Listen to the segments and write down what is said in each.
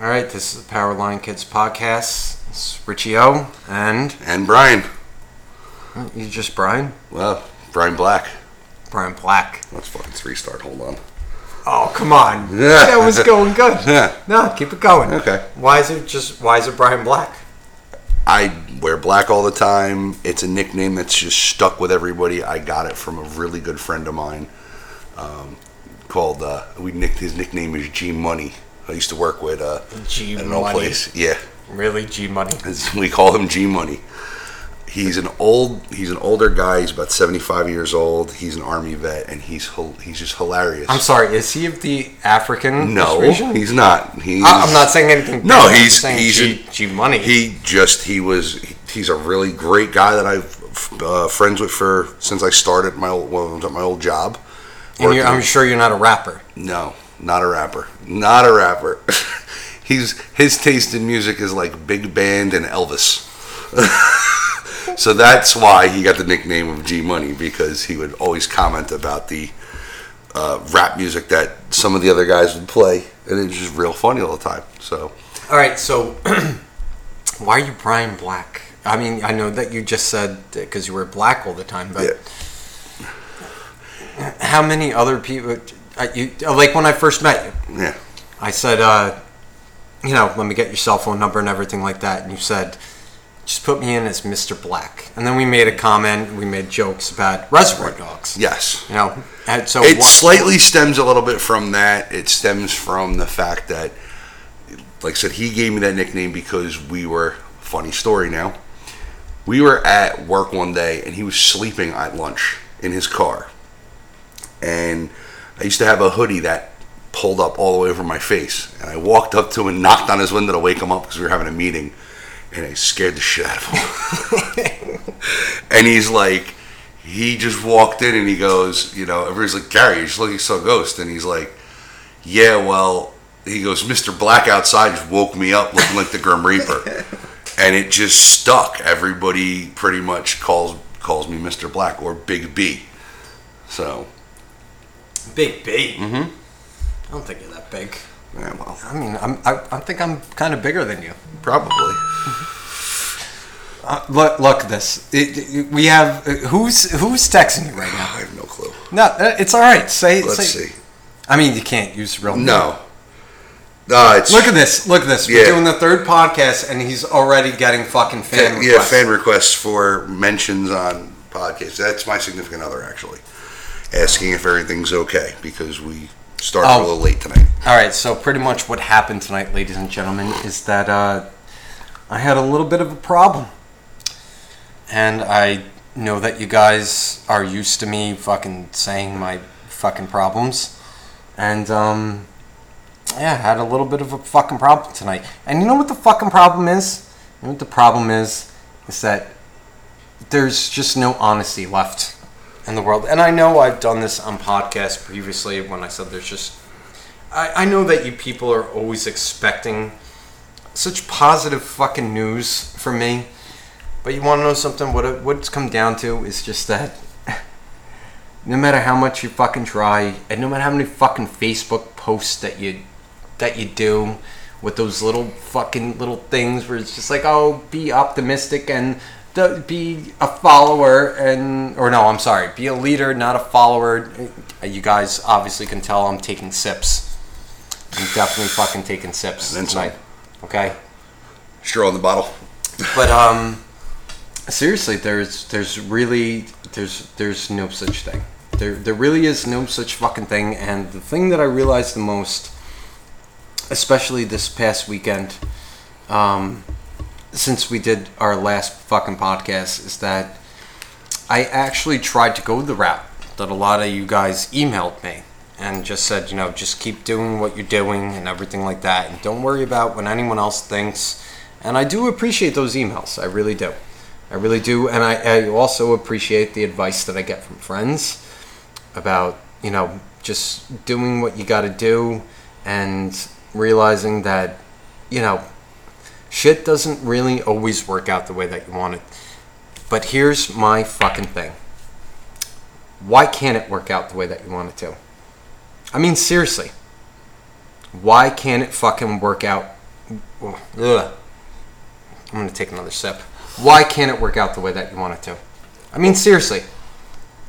All right, this is the Power Line Kids podcast. It's Richie O and And Brian. you just Brian, Well, Brian Black. Brian Black. Let's fucking restart. Hold on. Oh come on, Yeah. that was going good. Yeah. No, keep it going. Okay. Why is it just? Why is it Brian Black? I wear black all the time. It's a nickname that's just stuck with everybody. I got it from a really good friend of mine. Um, called uh, we nicked his nickname is G Money. I used to work with uh, G at an old Money. place. Yeah, Really, G Money. We call him G Money. He's an old, he's an older guy. He's about seventy five years old. He's an army vet, and he's hil- he's just hilarious. I'm sorry. Is he of the African no, persuasion? he's not. He's, I- I'm not saying anything. No, bad. I'm he's- saying he's G, Money. He just he was he's a really great guy that I've uh, friends with for since I started my old well, at my old job. and you're, I'm sure you're not a rapper. no, not a rapper, not a rapper. he's his taste in music is like big band and Elvis. so that's why he got the nickname of G Money because he would always comment about the uh, rap music that some of the other guys would play, and it was just real funny all the time. So All right, so why are you Brian Black? I mean, I know that you just said because you were black all the time, but yeah, how many other people? Uh, You like when I first met you, yeah. I said, uh, you know, let me get your cell phone number and everything like that, and you said, just put me in as Mr. Black, and then we made a comment, we made jokes about Reservoir Dogs, Yes. you know, and so It slightly stems a little bit from that. It stems from the fact that, like I said, he gave me that nickname because we were, funny story now, we were at work one day and he was sleeping at lunch in his car. And I used to have a hoodie that pulled up all the way over my face. And I walked up to him and knocked on his window to wake him up because we were having a meeting. And I scared the shit out of him. and he's like, he just walked in and he goes, you know, everybody's like, Gary, you're just looking so ghost. And he's like, yeah, well, he goes, Mr. Black outside just woke me up looking like the Grim Reaper. and it just stuck. Everybody pretty much calls calls me Mr. Black or Big B. So, Big B. Mm-hmm. I don't think you're that big. yeah, well, I mean, I'm, I, I think I'm kind of bigger than you. probably. Uh, look, look at this. It, it- we have uh, who's who's texting you right now? I have no clue. No, uh, it's all right. Say, Let's say. see. I mean, you can't use real. name. No. Uh, it's Look at this. Look at this. We're doing the third podcast, and he's already getting fucking fan yeah, requests. fan requests for mentions on podcasts. That's my significant other actually, asking if everything's okay because we started Oh. a little late tonight. All right. So pretty much what happened tonight, ladies and gentlemen, is that uh, I had a little bit of a problem, and I know that you guys are used to me fucking saying my fucking problems, and um, yeah, I had a little bit of a fucking problem tonight. And you know what the fucking problem is? You know what the problem is? Is that there's just no honesty left in the world. And I know I've done this on podcasts previously when I said there's just. I, I know that you people are always expecting such positive fucking news from me. But you want to know something? What it, what it's come down to is just that no matter how much you fucking try, and no matter how many fucking Facebook posts that you that you do with those little fucking little things where it's just like, oh, be optimistic and be a follower, and or no, I'm sorry, be a leader, not a follower. You guys obviously can tell I'm taking sips. I'm definitely fucking taking sips And then some. tonight. Okay. Straw in the bottle. But um, seriously, there's there's really there's there's no such thing. There there really is no such fucking thing. And the thing that I realized the most, especially this past weekend, um, since we did our last fucking podcast, is that I actually tried to go the route that a lot of you guys emailed me and just said, you know, just keep doing what you're doing and everything like that, and don't worry about what anyone else thinks. And I do appreciate those emails. I really do. I really do. And I, I also appreciate the advice that I get from friends about, you know, just doing what you got to do and realizing that, you know, shit doesn't really always work out the way that you want it. But here's my fucking thing. Why can't it work out the way that you want it to? I mean, seriously. Why can't it fucking work out ugh. I'm gonna take another sip. Why can't it work out the way that you want it to? I mean, seriously.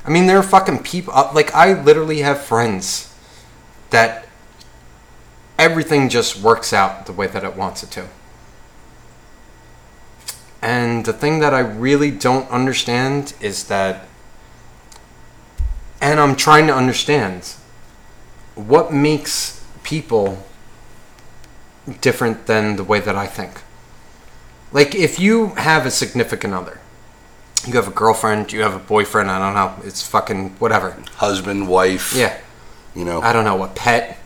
I mean, there are fucking people. uh, Like, I literally have friends that everything just works out the way that it wants it to. And the thing that I really don't understand is that, and I'm trying to understand, what makes people different than the way that I think. Like, if you have a significant other, you have a girlfriend, you have a boyfriend, I don't know, it's fucking whatever. Husband, wife. Yeah, You know, I don't know, a pet,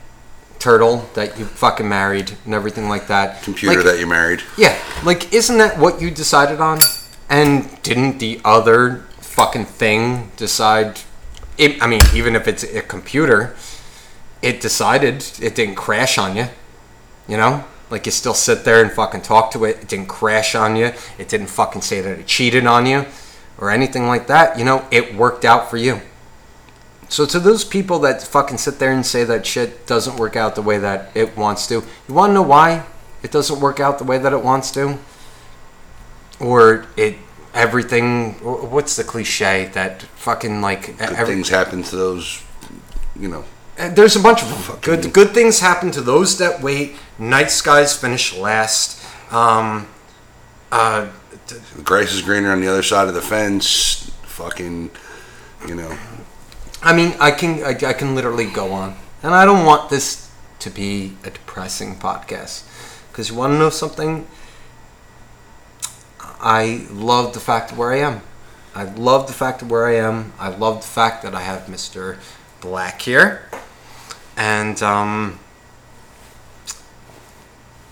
turtle that you fucking married and everything like that. computer Like, that you married. Yeah, like, isn't that what you decided on? And didn't the other fucking thing decide? It, I mean, even if it's a computer, it decided it didn't crash on you. You know? Like, you still sit there and fucking talk to it. It didn't crash on you. It didn't fucking say that it cheated on you or anything like that. You know, it worked out for you. So, to those people that fucking sit there and say that shit doesn't work out the way that it wants to, you want to know why it doesn't work out the way that it wants to? Or it, everything, what's the cliche that fucking like, Good every, things happen to those, you know. uh, There's a bunch of them. Good, good things happen to those that wait. Night skies finish last. Um, uh, grass is greener on the other side of the fence. Fucking, you know. I mean, I can I, I can literally go on, and I don't want this to be a depressing podcast because you want to know something. I love the fact of where I am. I love the fact of where I am. I love the fact that I have Mr. Black here, and um,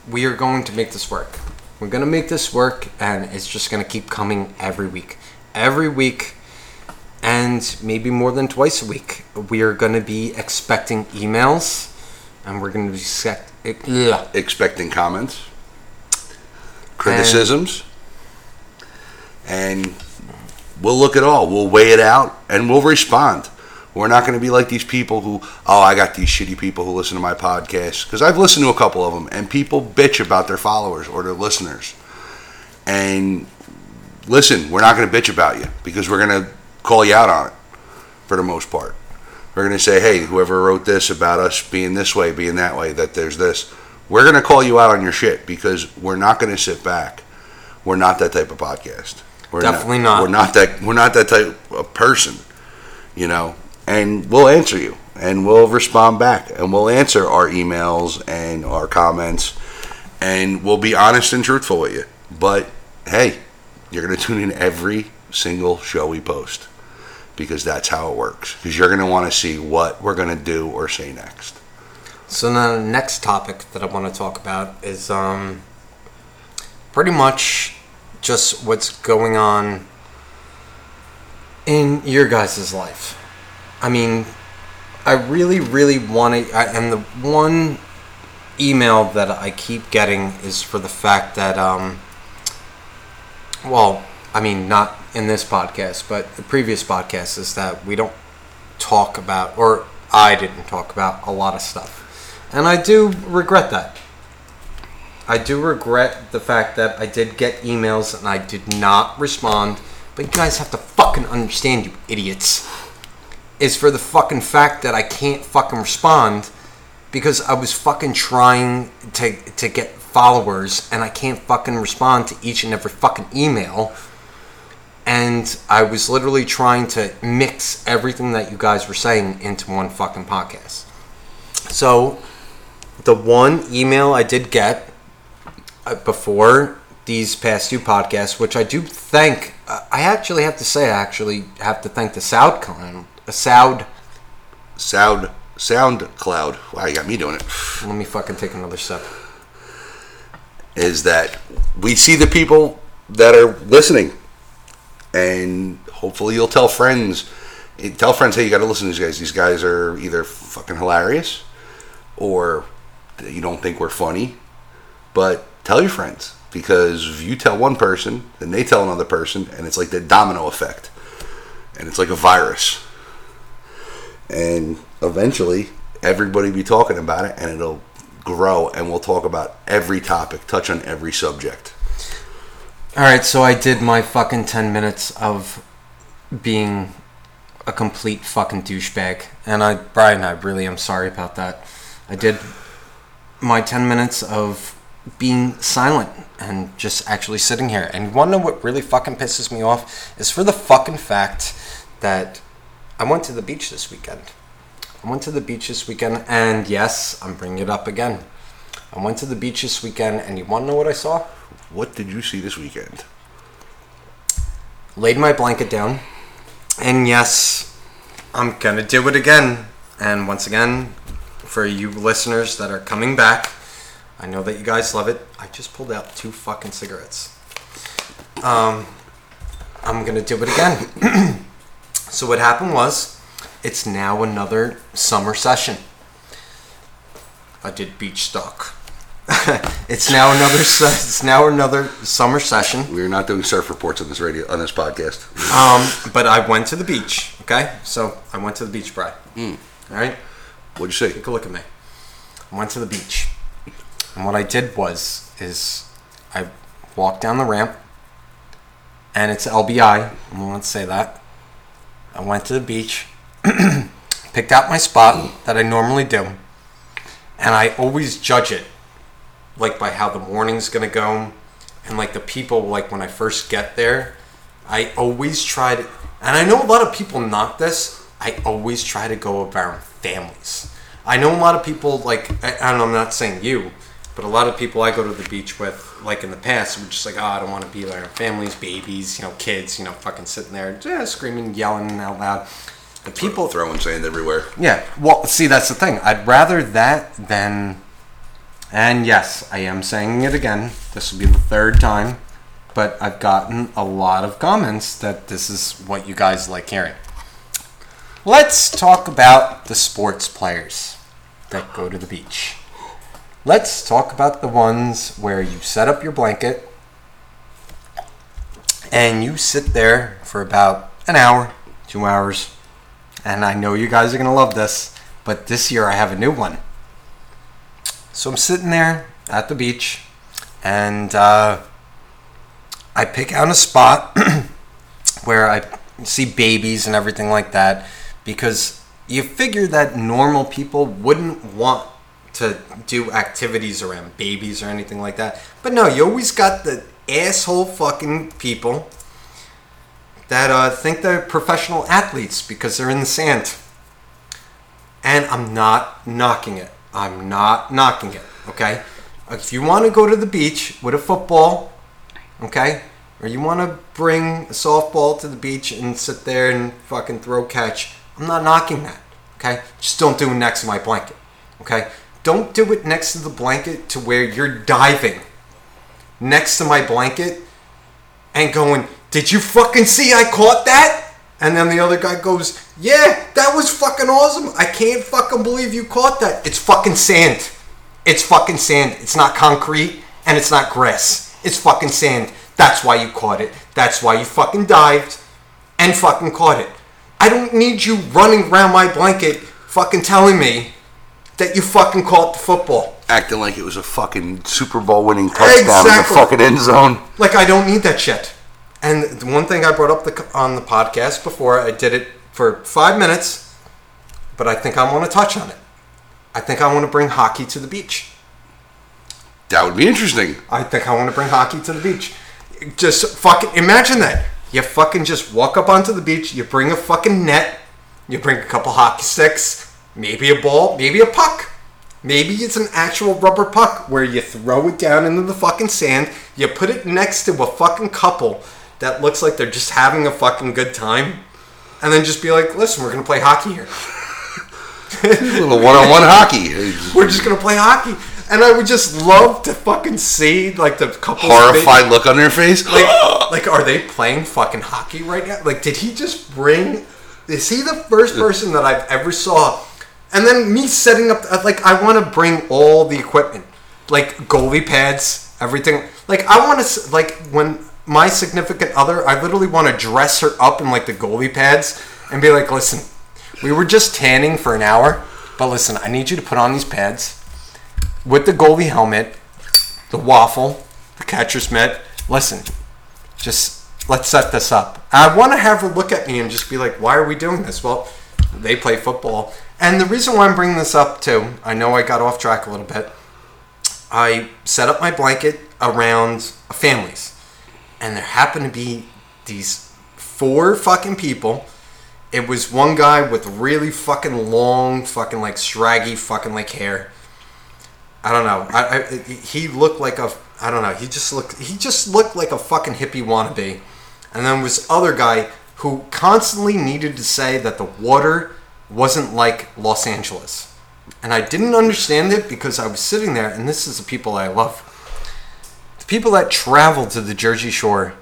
we are going to make this work. We're going to make this work, and it's just going to keep coming every week. Every week, and maybe more than twice a week, we are going to be expecting emails, and we're going to be ugh. expecting comments, criticisms, and we'll look at all. We'll weigh it out and we'll respond. We're not going to be like these people who, oh, I got these shitty people who listen to my podcast. Because I've listened to a couple of them, and people bitch about their followers or their listeners. And listen, we're not going to bitch about you because we're going to call you out on it for the most part. We're going to say, hey, whoever wrote this about us being this way, being that way, that there's this, we're going to call you out on your shit because we're not going to sit back. We're not that type of podcast. We're Definitely not. We're not that. We're not that type of person. You know, and we'll answer you, and we'll respond back, and we'll answer our emails and our comments, and we'll be honest and truthful with you. But hey, you're going to tune in every single show we post because that's how it works. Because you're going to want to see what we're going to do or say next. So the next topic that I want to talk about is um, pretty much just what's going on in your guys' life. I mean, I really, really want to, and the one email that I keep getting is for the fact that, um, well, I mean, not in this podcast, but the previous podcast is that we don't talk about, or I didn't talk about a lot of stuff. And I do regret that. I do regret the fact that I did get emails and I did not respond. But you guys have to fucking understand, you idiots. Is for the fucking fact that I can't fucking respond because I was fucking trying to to get followers and I can't fucking respond to each and every fucking email. And I was literally trying to mix everything that you guys were saying into one fucking podcast. So, the one email I did get uh, before these past two podcasts, which I do thank, uh, I actually have to say, I actually have to thank the SoundCloud. The Sound. Sound SoundCloud. Wow, you got me doing it. Let me fucking take another sip. is that we see the people that are listening, and hopefully you'll tell friends. Tell friends, hey, you got to listen to these guys. These guys are either fucking hilarious, or you don't think we're funny. But tell your friends because if you tell one person, then they tell another person, and it's like the domino effect, and it's like a virus. And eventually, everybody be talking about it, and it'll grow, and we'll talk about every topic, touch on every subject. All right, so I did my fucking 10 minutes of being a complete fucking douchebag. And I, Brian, I really am sorry about that. I did my 10 minutes of being silent and just actually sitting here. And you want to know what really fucking pisses me off? Is for the fucking fact that I went to the beach this weekend. I went to the beach this weekend, and yes, I'm bringing it up again. I went to the beach this weekend, and you want to know what I saw? What did you see this weekend? laid my blanket down, and yes, I'm gonna do it again. And once again, for you listeners that are coming back, I know that you guys love it. I just pulled out two fucking cigarettes. Um, I'm gonna do it again. so what happened was, it's now another summer session. I did beach stock. it's now another. se- It's now another summer session. We're not doing surf reports on this radio on this podcast. Um, but I went to the beach. Okay, so I went to the beach, Brad. All right, What'd you say? take a look at me. I went to the beach, and what I did was is I walked down the ramp, and it's LBI. I'm going to say that. I went to the beach, picked out my spot that I normally do, and I always judge it like by how the morning's gonna go, and like the people like when I first get there, I always try to, and I know a lot of people knock this. I always try to go around families. I know a lot of people like, I, I don't know, I'm not saying you, but a lot of people I go to the beach with, like in the past, were just like, oh, I don't want to be around families, babies, you know, kids, you know, fucking sitting there, yeah, screaming, yelling out loud. The people, Throwing sand everywhere. yeah. Well, see, that's the thing. I'd rather that than. And yes, I am saying it again. This will be the third time, but I've gotten a lot of comments that this is what you guys like hearing. Let's talk about the sports players that go to the beach. Let's talk about the ones where you set up your blanket and you sit there for about an hour, two hours, and I know you guys are gonna love this, but this year I have a new one. So I'm sitting there at the beach, and uh, I pick out a spot where I see babies and everything like that, because you figure that normal people wouldn't want to do activities around babies or anything like that. But no, you always got the asshole fucking people that uh, think they're professional athletes because they're in the sand. And I'm not knocking it. I'm not knocking it. Okay? If you want to go to the beach with a football, okay, or you want to bring a softball to the beach and sit there and fucking throw catch, I'm not knocking that. Okay? Just don't do it next to my blanket. Okay? Don't do it next to the blanket to where you're diving next to my blanket and going, Did you fucking see I caught that? And then the other guy goes, Yeah, that was fucking awesome. I can't fucking believe you caught that. It's fucking sand. It's fucking sand. It's not concrete and it's not grass. It's fucking sand. That's why you caught it. That's why you fucking dived and fucking caught it. I don't need you running around my blanket fucking telling me that you fucking caught the football. Acting like it was a fucking Super Bowl winning touchdown Exactly. in the fucking end zone. Like I don't need that shit. And the one thing I brought up the, on the podcast before, I did it for five minutes, but I think I want to touch on it. I think I want to bring hockey to the beach. That would be interesting. I think I want to bring hockey to the beach. Just fucking imagine that. You fucking just walk up onto the beach. You bring a fucking net. You bring a couple hockey sticks, maybe a ball, maybe a puck. Maybe it's an actual rubber puck where you throw it down into the fucking sand. You put it next to a fucking couple that looks like they're just having a fucking good time. And then just be like, listen, we're going to play hockey here. A little one-on-one hockey. We're just going to play hockey. And I would just love to fucking see like the couples. Horrified look on their face. like, like are they playing fucking hockey right now? Like, did he just bring? Is he the first person that I've ever saw? And then me setting up, uh, like, I want to bring all the equipment, like goalie pads, everything. Like, I want to, like, when my significant other, I literally want to dress her up in like the goalie pads and be like, listen, we were just tanning for an hour, but listen, I need you to put on these pads. with the goalie helmet, the waffle, the catcher's mitt. Listen, just let's set this up. I want to have her look at me and just be like, why are we doing this? Well, they play football. And the reason why I'm bringing this up too, I know I got off track a little bit. I set up my blanket around families, and there happened to be these four fucking people. It was one guy with really fucking long, fucking like straggy fucking like hair. I don't know. I, I he looked like a I don't know. He just looked he just looked like a fucking hippie wannabe. And then was other guy who constantly needed to say that the water wasn't like Los Angeles. And I didn't understand it because I was sitting there and this is the people I love. People that travel to the Jersey Shore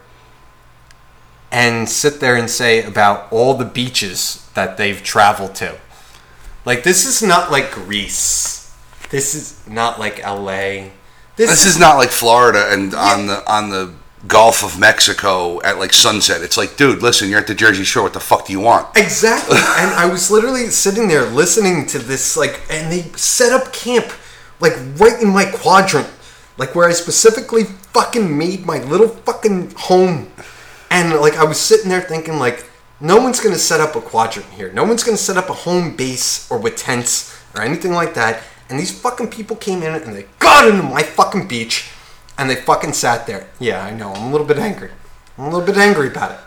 and sit there and say about all the beaches that they've traveled to. Like this is not like Greece. This is not like LA. This is not like Florida and on the on the Gulf of Mexico at like sunset. It's like, dude, listen, you're at the Jersey Shore. What the fuck do you want? Exactly. and I was literally sitting there listening to this, like, and they set up camp, like, right in my quadrant, like, where I specifically fucking made my little fucking home. And, like, I was sitting there thinking, like, no one's gonna set up a quadrant here. No one's gonna set up a home base or with tents or anything like that. And these fucking people came in and they got into my fucking beach and they fucking sat there. Yeah, I know. I'm a little bit angry. I'm a little bit angry about it.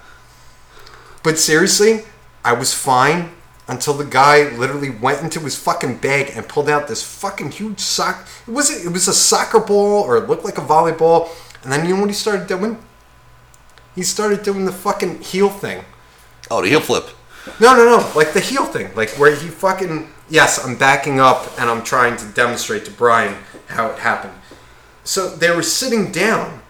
But seriously, I was fine until the guy literally went into his fucking bag and pulled out this fucking huge sock. It was it was a soccer ball or it looked like a volleyball. And then you know what he started doing? He started doing the fucking heel thing. Oh, the heel flip. No, no, no. Like the heel thing. Like where he fucking. Yes, I'm backing up and I'm trying to demonstrate to Brian how it happened. So they were sitting down,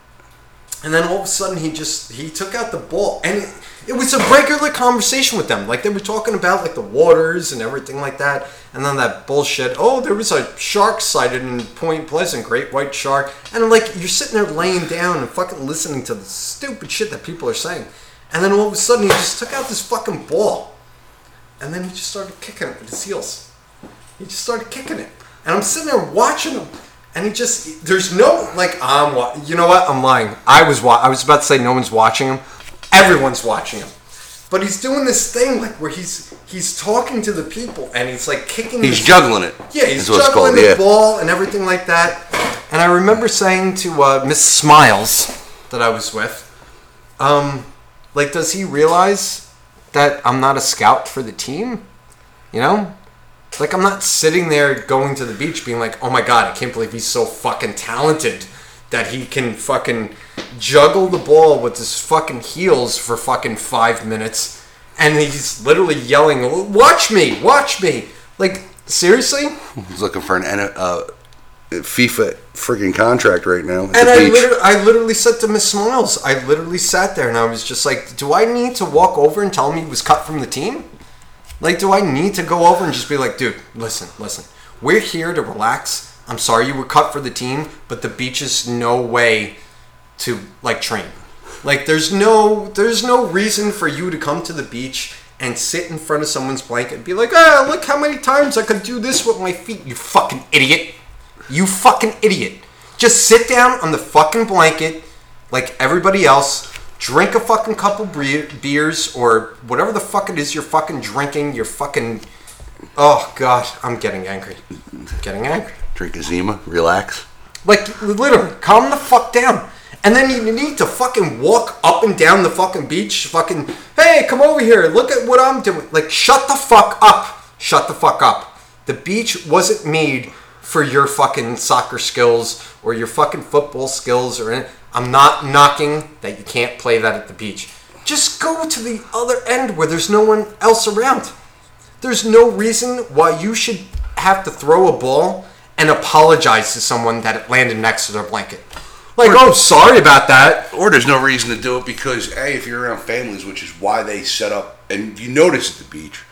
and then all of a sudden he just he took out the ball, and it, it was a regular conversation with them. Like they were talking about like the waters and everything like that, and then that bullshit. Oh, there was a shark sighted in Point Pleasant, great white shark, and like you're sitting there laying down and fucking listening to the stupid shit that people are saying, and then all of a sudden he just took out this fucking ball, and then he just started kicking it with his heels. He just started kicking it, and I'm sitting there watching him. And he just, there's no, like, I'm, wa- you know what? I'm lying. I was, wa- I was about to say no one's watching him. Everyone's watching him. But he's doing this thing, like, where he's, he's talking to the people and he's, like, kicking He's juggling it. yeah, he's is what it's juggling called, the yeah. ball and everything like that. And I remember saying to uh, Miss Smiles that I was with, um, like, does he realize that I'm not a scout for the team? You know? Like, I'm not sitting there going to the beach being like, oh my god, I can't believe he's so fucking talented that he can fucking juggle the ball with his fucking heels for fucking five minutes. And he's literally yelling, watch me, watch me. Like, seriously? He's looking for an uh, FIFA freaking contract right now. And I literally, I literally said to Miss Smiles, I literally sat there and I was just like, do I need to walk over and tell him he was cut from the team? Like, do I need to go over and just be like, dude, listen, listen, we're here to relax. I'm sorry you were cut for the team, but the beach is no way to like train. Like, there's no, there's no reason for you to come to the beach and sit in front of someone's blanket and be like, ah, look how many times I could do this with my feet, you fucking idiot. You fucking idiot. Just sit down on the fucking blanket like everybody else, drink a fucking couple beers or whatever the fuck it is you're fucking drinking. You're fucking. Oh, God. I'm getting angry. I'm getting angry. Drink a Zima, relax. Like, literally, calm the fuck down. And then you need to fucking walk up and down the fucking beach, fucking, hey, come over here, look at what I'm doing. Like, shut the fuck up. Shut the fuck up. The beach wasn't made for your fucking soccer skills or your fucking football skills or any- I'm not knocking that you can't play that at the beach. Just go to the other end where there's no one else around. There's no reason why you should have to throw a ball and apologize to someone that it landed next to their blanket. Like, oh, sorry about that. Or there's no reason to do it because, hey, if you're around families, which is why they set up, and you notice at the beach,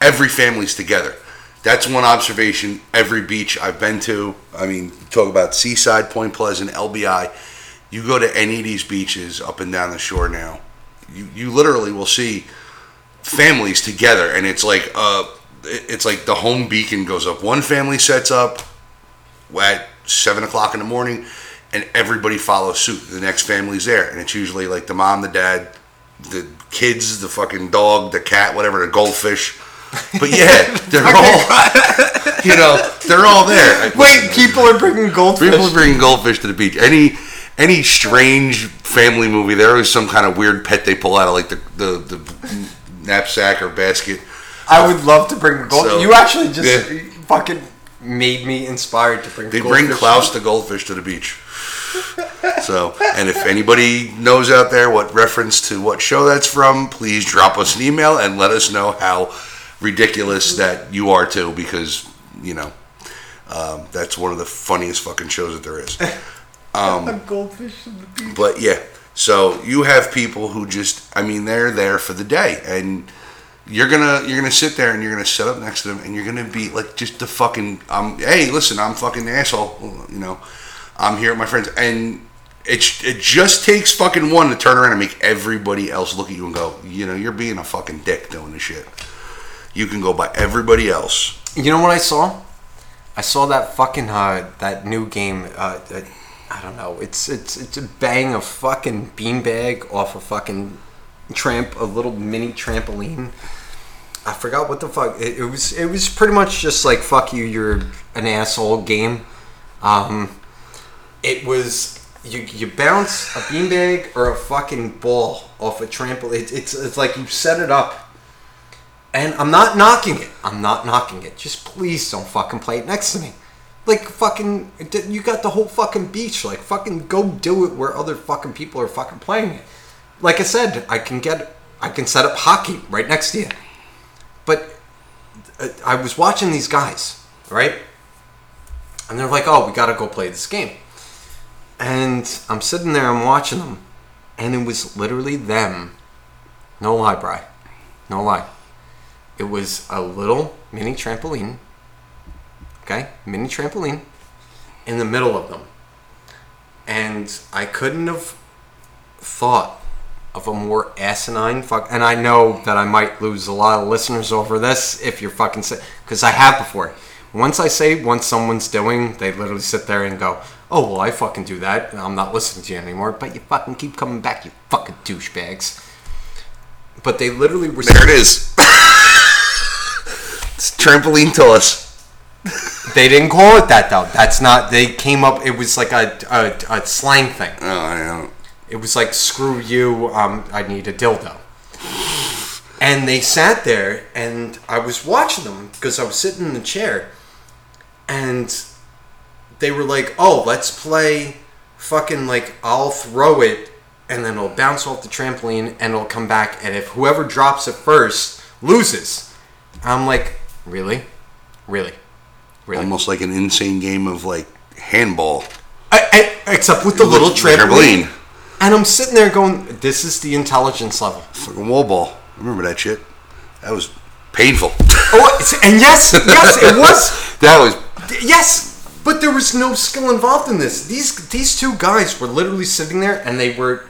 every family's together. That's one observation. Every beach I've been to, I mean, talk about Seaside, Point Pleasant, LBI. You go to any of these beaches up and down the shore now, you, you literally will see families together, and it's like uh, it's like the home beacon goes up. One family sets up, at seven o'clock in the morning, and everybody follows suit. The next family's there, and it's usually like the mom, the dad, the kids, the fucking dog, the cat, whatever, the goldfish. But yeah, they're all, you know, they're all there. Wait, people are bringing goldfish. People are bringing goldfish to the beach. Any any strange family movie, there is some kind of weird pet they pull out of like the the, the knapsack or basket. I would love to bring goldfish. So, you actually just yeah. fucking made me inspired to bring. They goldfish. bring Klaus the goldfish to the beach. So, and if anybody knows out there what reference to what show that's from, please drop us an email and let us know how ridiculous that you are too, because you know um, that's one of the funniest fucking shows that there is. A goldfish in the beach. But yeah, so you have people who just, I mean, they're there for the day, and you're gonna you're gonna sit there and you're gonna sit up next to them, and you're gonna be like just the fucking, um, hey, listen, I'm fucking the asshole, you know, I'm here with my friends, and it it just takes fucking one to turn around and make everybody else look at you and go, you know, you're being a fucking dick doing this shit. You can go by everybody else. You know what I saw? I saw that fucking uh, that new game. Uh, uh, I don't know. It's it's it's a bang a fucking beanbag off a fucking tramp, a little mini trampoline. I forgot what the fuck it, it was. It was pretty much just like fuck you, you're an asshole game. Um, it was you you bounce a beanbag or a fucking ball off a trampoline. It, it's it's like you set it up and I'm not knocking it. I'm not knocking it. Just please don't fucking play it next to me. Like fucking, you got the whole fucking beach. Like fucking go do it where other fucking people are fucking playing it. Like I said, I can get, I can set up hockey right next to you. But uh, I was watching these guys, right? And they're like, "Oh, we gotta go play this game." And I'm sitting there, I'm watching them, and it was literally them. No lie, Bry. No lie. It was a little mini trampoline. Okay? Mini trampoline in the middle of them. And I couldn't have thought of a more asinine fuck. And I know that I might lose a lot of listeners over this if you're fucking because I have before. Once I say once someone's doing, they literally sit there and go, "Oh well, I fucking do that. I'm not listening to you anymore." But you fucking keep coming back, you fucking douchebags. But they literally were. There it is. it's trampoline to us. They didn't call it that though. That's not. They came up. It was like a a, a slang thing. Oh, I don't. It was like screw you. Um, I need a dildo. And they sat there, and I was watching them because I was sitting in the chair, and they were like, "Oh, let's play, fucking like I'll throw it, and then it'll bounce off the trampoline, and it'll come back, and if whoever drops it first loses." I'm like, really, really, really. Almost like an insane game of like handball. I, I, except with the little trampoline. Trampoline. And I'm sitting there going, "This is the intelligence level." Fucking wall ball. Remember that shit? That was painful. Oh, and yes, yes, it was. that was Yes, but there was no skill involved in this. These these two guys were literally sitting there, and they were,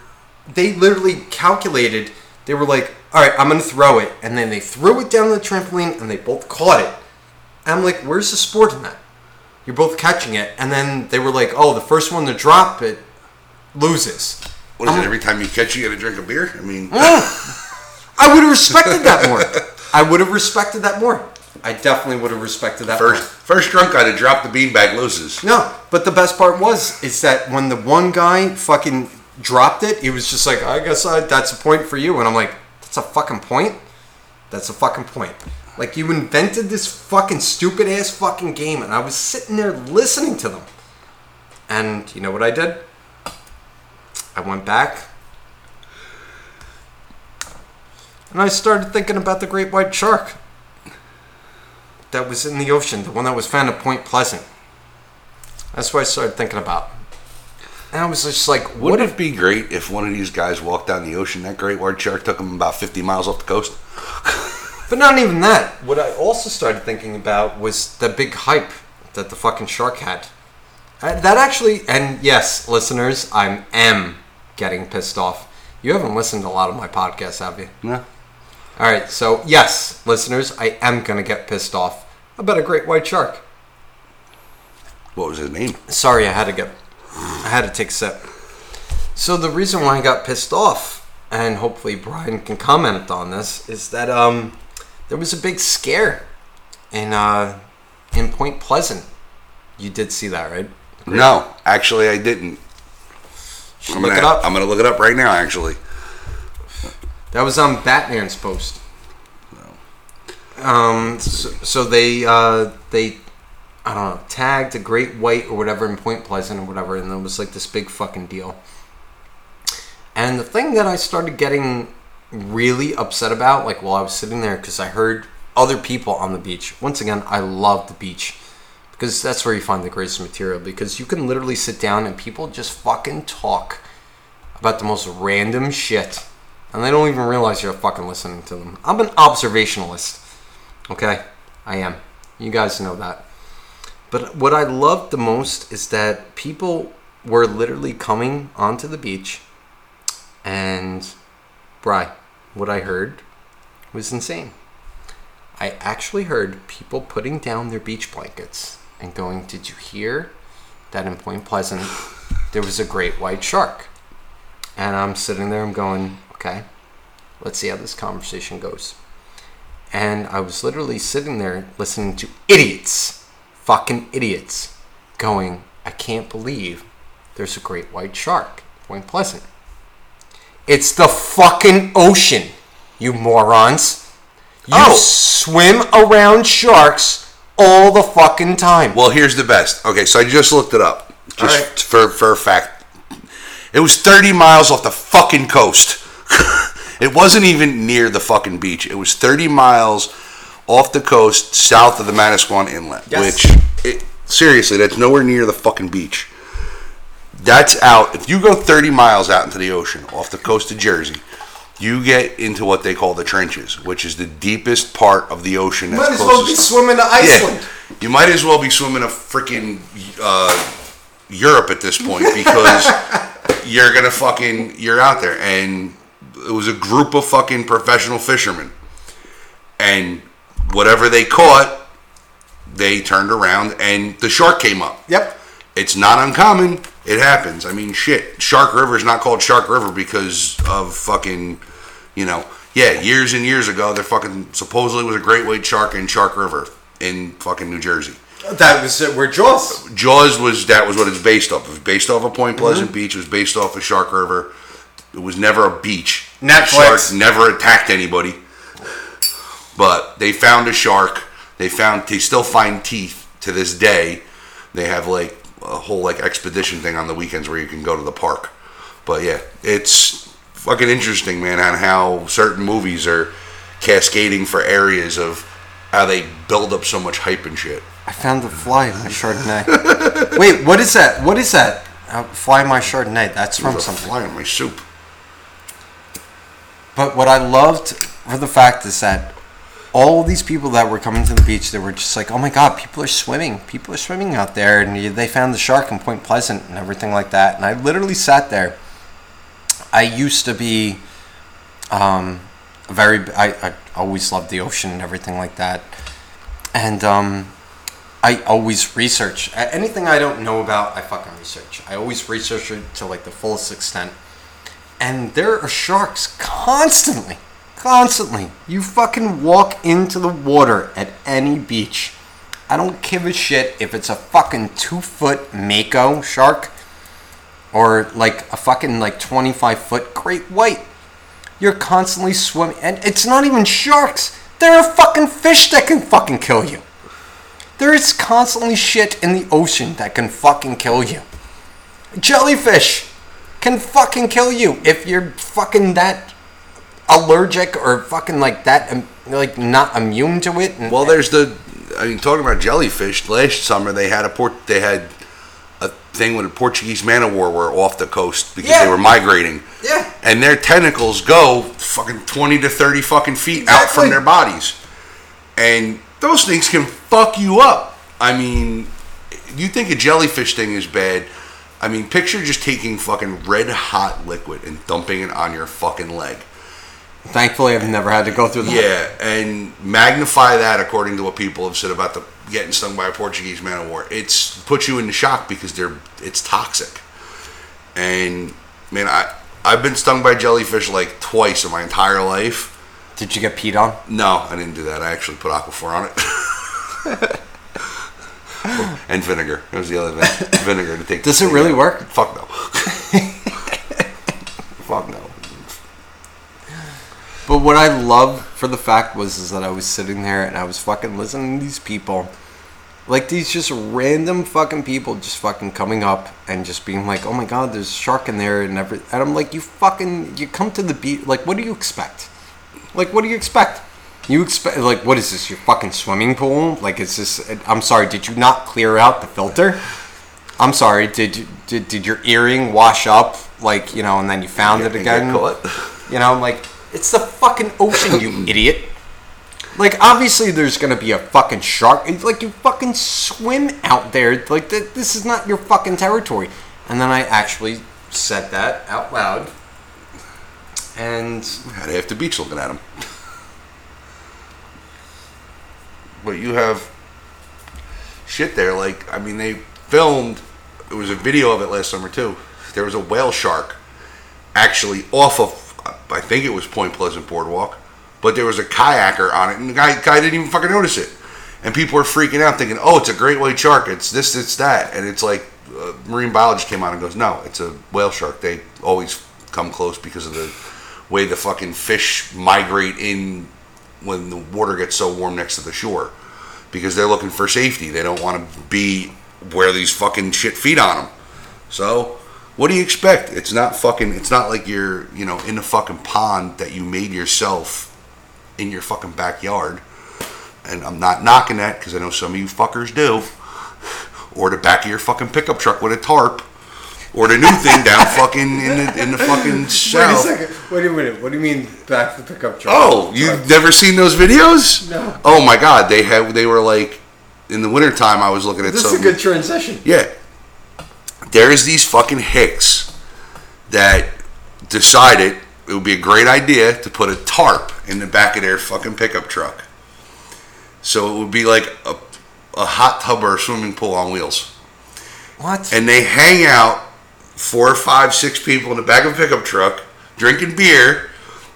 they literally calculated. They were like, "All right, I'm gonna throw it," and then they threw it down the trampoline, and they both caught it. And I'm like, "Where's the sport in that? You're both catching it." And then they were like, "Oh, the first one to drop it loses." what is it? Every time you catch, you got to drink a beer. I mean, I would have respected that more. I would have respected that more. I definitely would have respected that first more. first drunk guy to drop the beanbag loses. No, but the best part was is that when the one guy fucking dropped it, he was just like, "I guess I, that's a point for you," and I'm like, "That's a fucking point. That's a fucking point." Like you invented this fucking stupid ass fucking game, and I was sitting there listening to them. And you know what I did? I went back. And I started thinking about the great white shark that was in the ocean, the one that was found at Point Pleasant. That's what I started thinking about. And I was just like, what Wouldn't if it be great if one of these guys walked down the ocean? That great white shark took him about 50 miles off the coast. But not even that. What I also started thinking about was the big hype that the fucking shark had. Uh, That actually, and yes, listeners, I'm am getting pissed off. You haven't listened to a lot of my podcasts, have you? No. All right, so yes, listeners, I am gonna get pissed off about a great white shark. What was his name? Sorry, I had to get, I had to take a sip. So the reason why I got pissed off, and hopefully Brian can comment on this, is that um, there was a big scare in uh, in Point Pleasant. You did see that, right? No, actually, I didn't. I'm look gonna, it up. I'm gonna look it up right now. Actually, That was on Batman's post. Um, so, so they uh, they I don't know tagged a great white or whatever in Point Pleasant or whatever, and it was like this big fucking deal. And the thing that I started getting really upset about, like while I was sitting there, because I heard other people on the beach. Once again, I love the beach because that's where you find the greatest material. Because you can literally sit down and people just fucking talk about the most random shit, and they don't even realize you're fucking listening to them. I'm an observationalist. Okay, I am. You guys know that. But what I loved the most is that people were literally coming onto the beach, and, Bry, what I heard was insane. I actually heard people putting down their beach blankets and going, Did you hear that in Point Pleasant there was a great white shark? And I'm sitting there, I'm going, Okay, let's see how this conversation goes. And I was literally sitting there listening to idiots, fucking idiots, going, I can't believe there's a great white shark, Point Pleasant. It's the fucking ocean, you morons. You Oh. swim around sharks all the fucking time. well, here's the best. Okay, so I just looked it up, just Alright. for for a fact. It was 30 miles off the fucking coast. it wasn't even near the fucking beach. It was 30 miles off the coast, south of the Manasquan Inlet. Yes. Which, it, seriously, that's nowhere near the fucking beach. That's out. If you go 30 miles out into the ocean off the coast of Jersey, you get into what they call the trenches, which is the deepest part of the ocean. That's Might as well be swimming to Iceland. yeah, you might as well be swimming a freaking uh, Europe at this point because you're gonna fucking you're out there, and it was a group of fucking professional fishermen, and whatever they caught, they turned around and the shark came up. Yep. It's not uncommon. It happens. I mean, shit. Shark River is not called Shark River because of fucking, you know, yeah, years and years ago, there fucking supposedly was a great white shark in Shark River in fucking New Jersey. That was uh, it. We're Jaws. Jaws was that was what it's based off. It was based off of Point mm-hmm. Pleasant Beach. It was based off of Shark River. It was never a beach. Netflix. Shark never attacked anybody. But they found a shark. They found. They still find teeth to this day. They have like a whole like expedition thing on the weekends where you can go to the park. But yeah, it's fucking interesting, man, on how certain movies are cascading for areas of how they build up so much hype and shit. I found the fly in my Chardonnay. Wait, what is that? What is that? Uh, fly in my Chardonnay. That's from There's a something. fly in my soup. But what I loved for the fact is that all these people that were coming to the beach, they were just like, "Oh my God, people are swimming! People are swimming out there!" And they found the shark in Point Pleasant and everything like that. And I literally sat there. I used to be, um, very. I, I always loved the ocean and everything like that. And um, I always research anything I don't know about. I fucking research. I always research it to like the fullest extent and there are sharks constantly constantly. You fucking walk into the water at any beach. I don't give a shit if it's a fucking two foot mako shark or like a fucking like 25 foot great white. You're constantly swimming. And it's not even sharks. There are fucking fish that can fucking kill you. There is constantly shit in the ocean that can fucking kill you. Jellyfish can fucking kill you if you're fucking that allergic or fucking like that um, like not immune to it and Well, there's the. I mean, talking about jellyfish. Last summer they had a port. They had a thing with a Portuguese man of war were off the coast because Yeah. they were migrating. Yeah. And their tentacles go fucking twenty to thirty fucking feet out from their bodies, and those things can fuck you up. I mean, you think a jellyfish thing is bad. I mean, picture just taking fucking red hot liquid and dumping it on your fucking leg. Thankfully, I've never had to go through that. Yeah, and magnify that according to what people have said about the getting stung by a Portuguese man of war. It's puts you into shock because they're it's toxic. And man, I I've been stung by jellyfish like twice in my entire life. Did you get peed on? No, I didn't do that. I actually put Aquaphor on it. and vinegar. It was the other thing. Vinegar to take. Does it really out. work? Fuck no. Fuck no. But what I loved for the fact was is that I was sitting there and I was fucking listening to these people, like these just random fucking people just fucking coming up and just being like, "Oh my god, there's a shark in there," and every and I'm like, "You fucking you come to the beach like what do you expect? Like what do you expect? You expect like what is this? Your fucking swimming pool? Like is this? I'm sorry, did you not clear out the filter? I'm sorry, did you did, did your earring wash up like you know and then you found it again? You know, like it's the fucking ocean, you idiot. Like obviously there's gonna be a fucking shark. Like you fucking swim out there. Like th- this is not your fucking territory. And then I actually said that out loud. And I Had half the beach looking at him. But you have shit there. Like, I mean, they filmed. It was a video of it last summer too. There was a whale shark actually off of. I think it was Point Pleasant Boardwalk, but there was a kayaker on it, and the guy guy didn't even fucking notice it. And people were freaking out, thinking, "Oh, it's a great white shark. It's this, it's that." And it's like uh, marine biologist came on and goes, "No, it's a whale shark. They always come close because of the way the fucking fish migrate in when the water gets so warm next to the shore because they're looking for safety. They don't want to be where these fucking shit feed on them. So, what do you expect? It's not fucking. It's not like you're you know in a fucking pond that you made yourself in your fucking backyard. And I'm not knocking that because I know some of you fuckers do. Or the back of your fucking pickup truck with a tarp. Or the new thing down fucking in the in the fucking south. Wait a minute. What do you mean back to the pickup truck? Oh, you've never seen those videos? No. Oh my god, they have they were like in the wintertime I was looking at This is a good transition. Yeah. There's these fucking hicks that decided it would be a great idea to put a tarp in the back of their fucking pickup truck. So it would be like a, a hot tub or a swimming pool on wheels. What? And they hang out four, five, six people in the back of a pickup truck drinking beer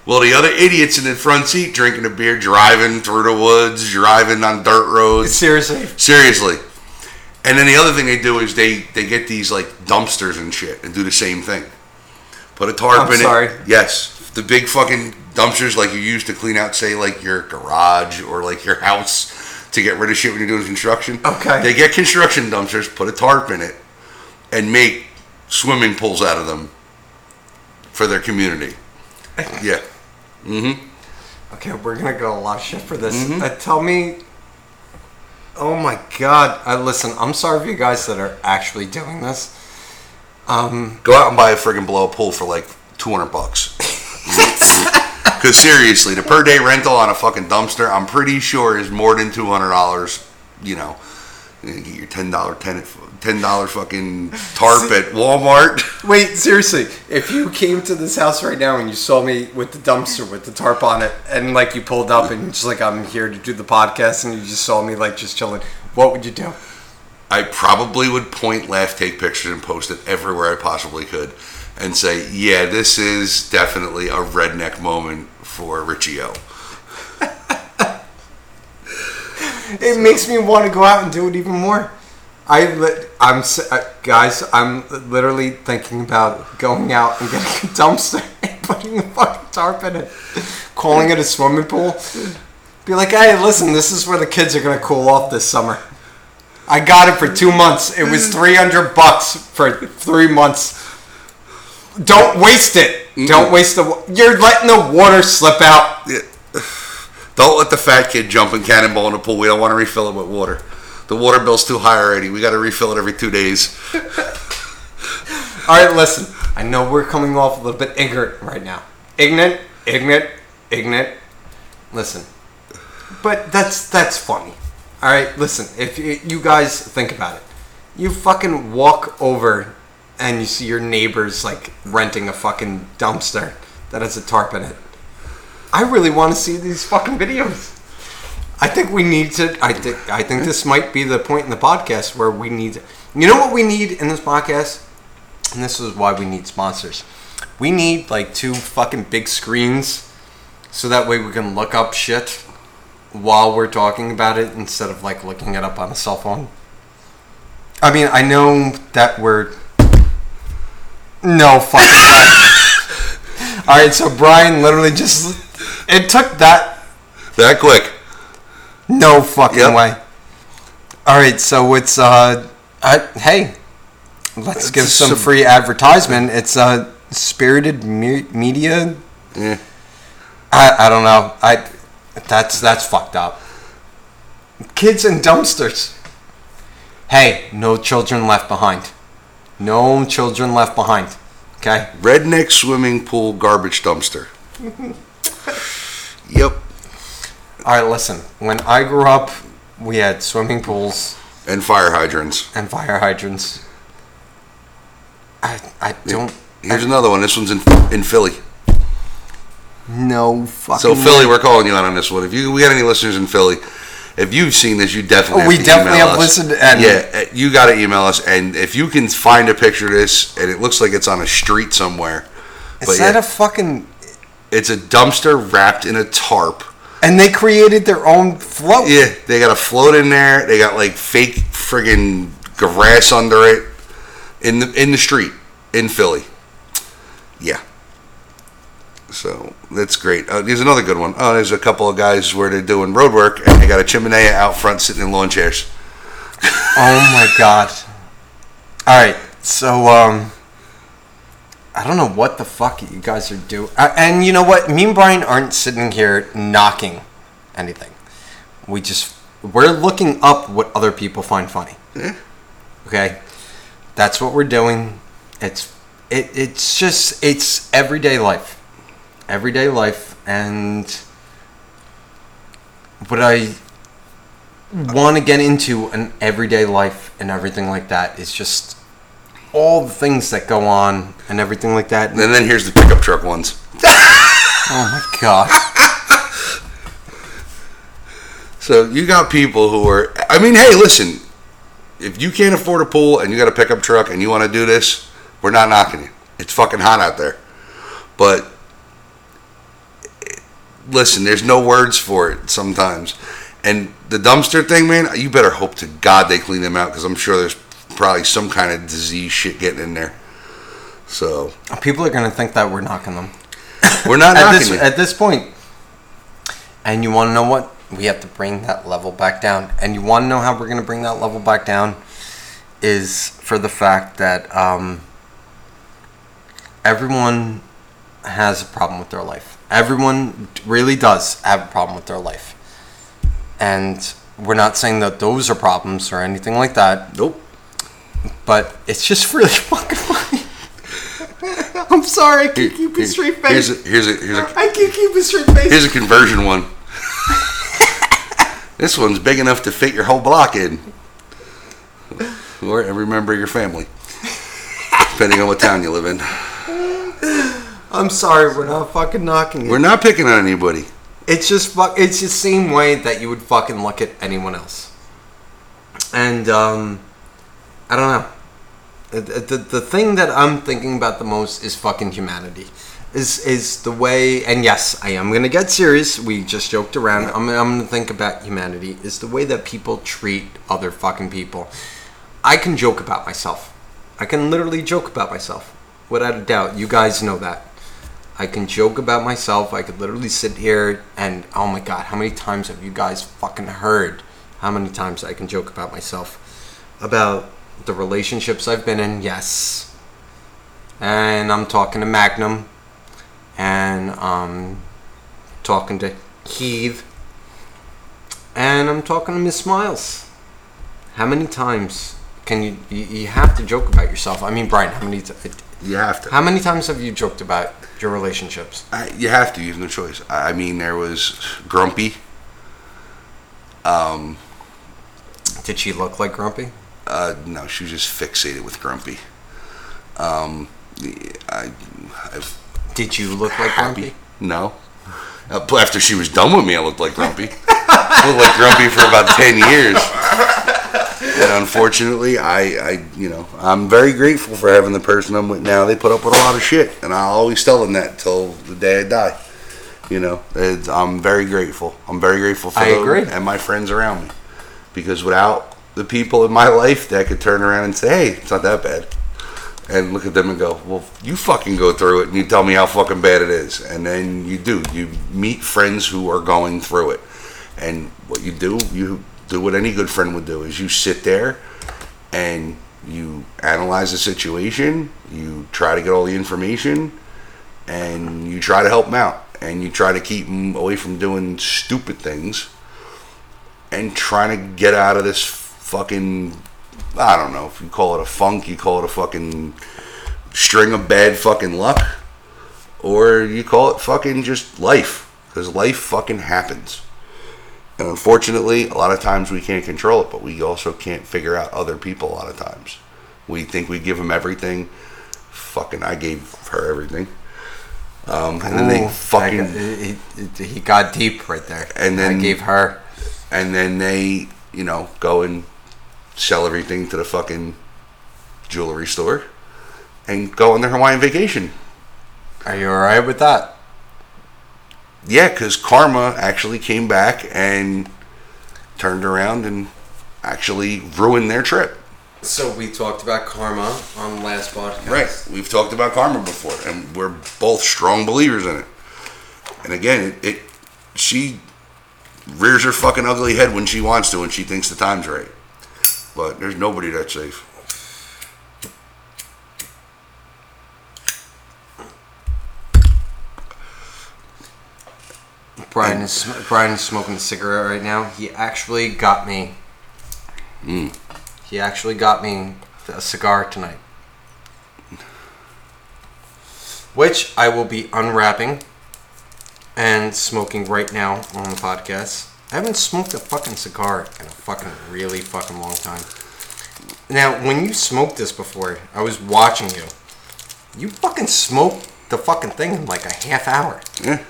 while the other idiots in the front seat drinking a beer, driving through the woods, driving on dirt roads. Seriously. Seriously. And then the other thing they do is they, they get these like dumpsters and shit and do the same thing. Put a tarp I'm in sorry. it. Yes. The big fucking dumpsters like you use to clean out, say, like your garage or like your house to get rid of shit when you're doing construction. Okay. They get construction dumpsters, put a tarp in it, and make swimming pools out of them for their community. Yeah. Mm-hmm. Okay, we're gonna get a lot of shit for this. Mm-hmm. Uh, tell me. Oh my god! I listen. I'm sorry for you guys that are actually doing this. Um, Go out and buy a friggin' blow pool for like 200 bucks. Because seriously, the per day rental on a fucking dumpster, I'm pretty sure is more than $200. You know, you get your $10 tenant, $10 fucking tarp at Walmart. wait, seriously. If you came to this house right now and you saw me with the dumpster with the tarp on it, and like you pulled up and just like I'm here to do the podcast, and you just saw me like just chilling, what would you do? I probably would point, laugh, take pictures, and post it everywhere I possibly could and say, yeah, this is definitely a redneck moment for Richie O. It makes me want to go out and do it even more. I li- I'm s- uh, guys. I'm literally thinking about going out and getting a dumpster and putting a fucking tarp in it, calling it a swimming pool. Be like, hey, listen, this is where the kids are gonna cool off this summer. I got it for two months. It was three hundred bucks for three months. Don't waste it. Don't waste the. wa- You're letting the water slip out. Don't let the fat kid jump and cannonball in the pool. We don't want to refill it with water. The water bill's too high already. We got to refill it every two days. All right, listen. I know we're coming off a little bit ignorant right now. Ignorant, ignorant, ignorant. Listen, but that's that's funny. All right, listen. If you, you guys think about it, you fucking walk over and you see your neighbors like renting a fucking dumpster that has a tarp in it. I really want to see these fucking videos. I think we need to. I think. I think this might be the point in the podcast where we need. You know what we need in this podcast, and this is why we need sponsors. We need like two fucking big screens, so that way we can look up shit while we're talking about it instead of like looking it up on a cell phone. I mean, I know that we're no fucking. All right, so Brian literally just it took that That quick. no fucking Yep. way. All right, so it's uh, I, hey, let's give some some- free advertisement. It's uh, Spirited Me- Media. Yeah. I, I don't know. I that's that's fucked up. Kids in dumpsters. Hey, no children left behind. No children left behind. Okay. Redneck swimming pool garbage dumpster. yep. All right. Listen. When I grew up, we had swimming pools And fire hydrants. and fire hydrants. I I don't. Here's another one. This one's in in Philly. No fucking. So Philly, way. we're calling you out on this one. If you we got any listeners in Philly, if you've seen this, you definitely Oh, have we to definitely have us. listened and- yeah, uh, you got to email us. And if you can find a picture of this, and it looks like it's on a street somewhere, Is but that yeah, a fucking? It's a dumpster wrapped in a tarp. And they created their own float. Yeah, they got a float in there. They got like fake friggin' grass under it in the in the street in Philly. Yeah. So that's great. Uh, there's another good one. Oh, there's a couple of guys where they're doing road work and they got a chimney out front sitting in lawn chairs. Oh my god. All right, so um, I don't know what the fuck you guys are doing. Uh, and you know what? Me and Brian aren't sitting here knocking anything. We just we're looking up what other people find funny. Yeah. Okay, that's what we're doing. It's it, it's just it's everyday life, everyday life, and what I want to get into an everyday life and everything like that is just all the things that go on and everything like that. And then here's the pickup truck ones. Oh my god. So you got people who are. I mean, hey, listen. If you can't afford a pool and you got a pickup truck and you want to do this, we're not knocking you. It's fucking hot out there. But listen, there's no words for it sometimes. And the dumpster thing, man, you better hope to God they clean them out because I'm sure there's probably some kind of disease shit getting in there. So People are gonna think that we're knocking them. we're not at knocking this at this point. And you want to know what? We have to bring that level back down. And you want to know how we're going to bring that level back down? Is for the fact that um, everyone has a problem with their life. Everyone really does have a problem with their life. And we're not saying that those are problems or anything like that, nope. But it's just really fucking funny. I'm sorry, I can't keep a Here- straight here's face. a, here's a here's a I can't keep a straight face. Here's a conversion one. this one's big enough to fit your whole block in. Or every member of your family. Depending on what town you live in. I'm sorry, we're not fucking knocking We're not picking on anybody. It's just fuck. It's the same way that you would fucking look at anyone else. And um, I don't know. The, the, the thing that I'm thinking about the most is fucking humanity. Is is the way, and yes, I am gonna get serious. We just joked around. I'm, I'm gonna think about humanity. Is the way that people treat other fucking people. I can joke about myself. I can literally joke about myself, without a doubt. You guys know that. I can joke about myself. I could literally sit here and oh my god, how many times have you guys fucking heard? How many times I can joke about myself about the relationships I've been in? Yes, and I'm talking to Magnum, and um, talking to Heath, and I'm talking to Miss Smiles. How many times can you, you? You have to joke about yourself. I mean, Brian, how many? T- You have to. how many times have you joked about your relationships? I, you have to. You have no choice. I I mean, there was Grumpy. Um, Did she look like Grumpy? Uh, no, she was just fixated with Grumpy. Um, I, I've Did you look like happy. Grumpy? No. Uh, After she was done with me, I looked like Grumpy. I looked like Grumpy for about ten years. And unfortunately, I, I, you know, I'm very grateful for having the person I'm with now. They put up with a lot of shit, and I'll always tell them that till the day I die. You know, it's, I'm very grateful. I'm very grateful for I them agree. and my friends around me, because without the people in my life that could turn around and say, "Hey, it's not that bad," and look at them and go, "Well, you fucking go through it and you tell me how fucking bad it is," and then you do. You meet friends who are going through it, and what you do, you do what any good friend would do is you sit there and you analyze the situation, you try to get all the information, and you try to help them out, and you try to keep them away from doing stupid things, and trying to get out of this fucking, I don't know if you call it a funk, you call it a fucking string of bad fucking luck, or you call it fucking just life, because life fucking happens. And unfortunately, a lot of times we can't control it, but we also can't figure out other people a lot of times. We think we give them everything. Fucking, I gave her everything. Um, and then they fucking, got- he, he got deep right there. And then- I gave her. and then they, you know, go and sell everything to the fucking jewelry store and go on their Hawaiian vacation. Are you all right with that? Yeah, because Karma actually came back and turned around and actually ruined their trip. So we talked about karma on the last podcast. Right. We've talked about karma before, and we're both strong believers in it. And again, it, it she rears her fucking ugly head when she wants to, and she thinks the time's right. But there's nobody that's safe. Brian is Brian is smoking a cigarette right now. He actually got me. Hmm. He actually got me a cigar tonight, which I will be unwrapping and smoking right now on the podcast. I haven't smoked a fucking cigar in a fucking really fucking long time. Now, when you smoked this before, I was watching you. You fucking smoked the fucking thing in like a half hour. Yeah.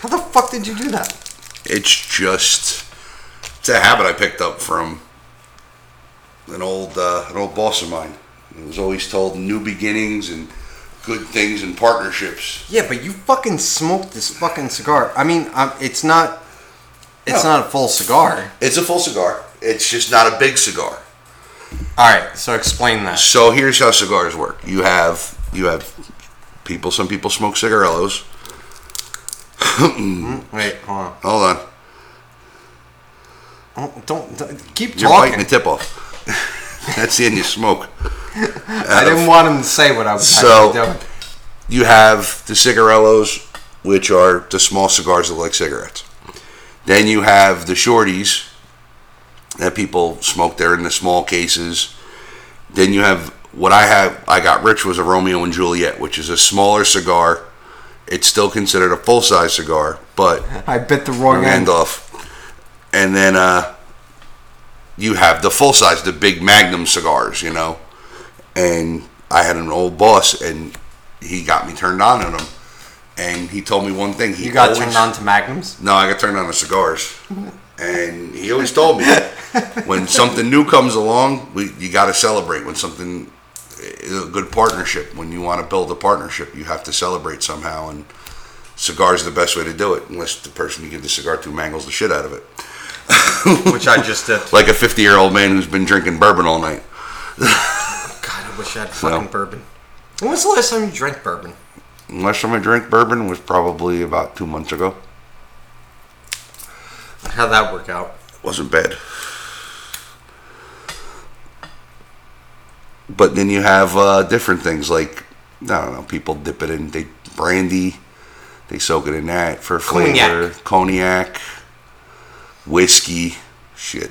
How the fuck did you do that? It's just it's a habit I picked up from an old uh, an old boss of mine. He was always told new beginnings and good things and partnerships. Yeah, but you fucking smoked this fucking cigar. I mean, um, it's not. It's No. not a full cigar. It's a full cigar. It's just not a big cigar. All right, so explain that. So here's how cigars work. You have you have people. Some people smoke cigarillos. Mm-hmm. Wait, hold on. Hold on, Oh, don't, don't- keep you're talking. biting the tip off. That's the end you smoke. I didn't want him to say what I was So- doing. You have the cigarillos, which are the small cigars that look like cigarettes. Then you have the shorties that people smoke. They're in the small cases. Then you have what I have. I got rich was a Romeo and Juliet, which is a smaller cigar. It's still considered a full size cigar, but I bit the wrong end. off. And then uh, you have the full size, the big Magnum cigars, you know. And I had an old boss, and he got me turned on to them. And he told me one thing. He You got always- turned on to Magnums. No, I got turned on to cigars. and he always told me when something new comes along, we, you got to celebrate. When something, a good partnership, when you want to build a partnership, you have to celebrate somehow. And cigars are the best way to do it, unless the person you give the cigar to mangles the shit out of it. Which I just did. Like a 50 year old man who's been drinking bourbon all night. God, I wish I had fucking bourbon. When was the last time you drank bourbon? Last time I drank bourbon was probably about two months ago. How'd that work out? wasn't bad. But then you have uh, different things like I don't know. People dip it in they brandy, they soak it in that for flavor. Cognac, whiskey, shit,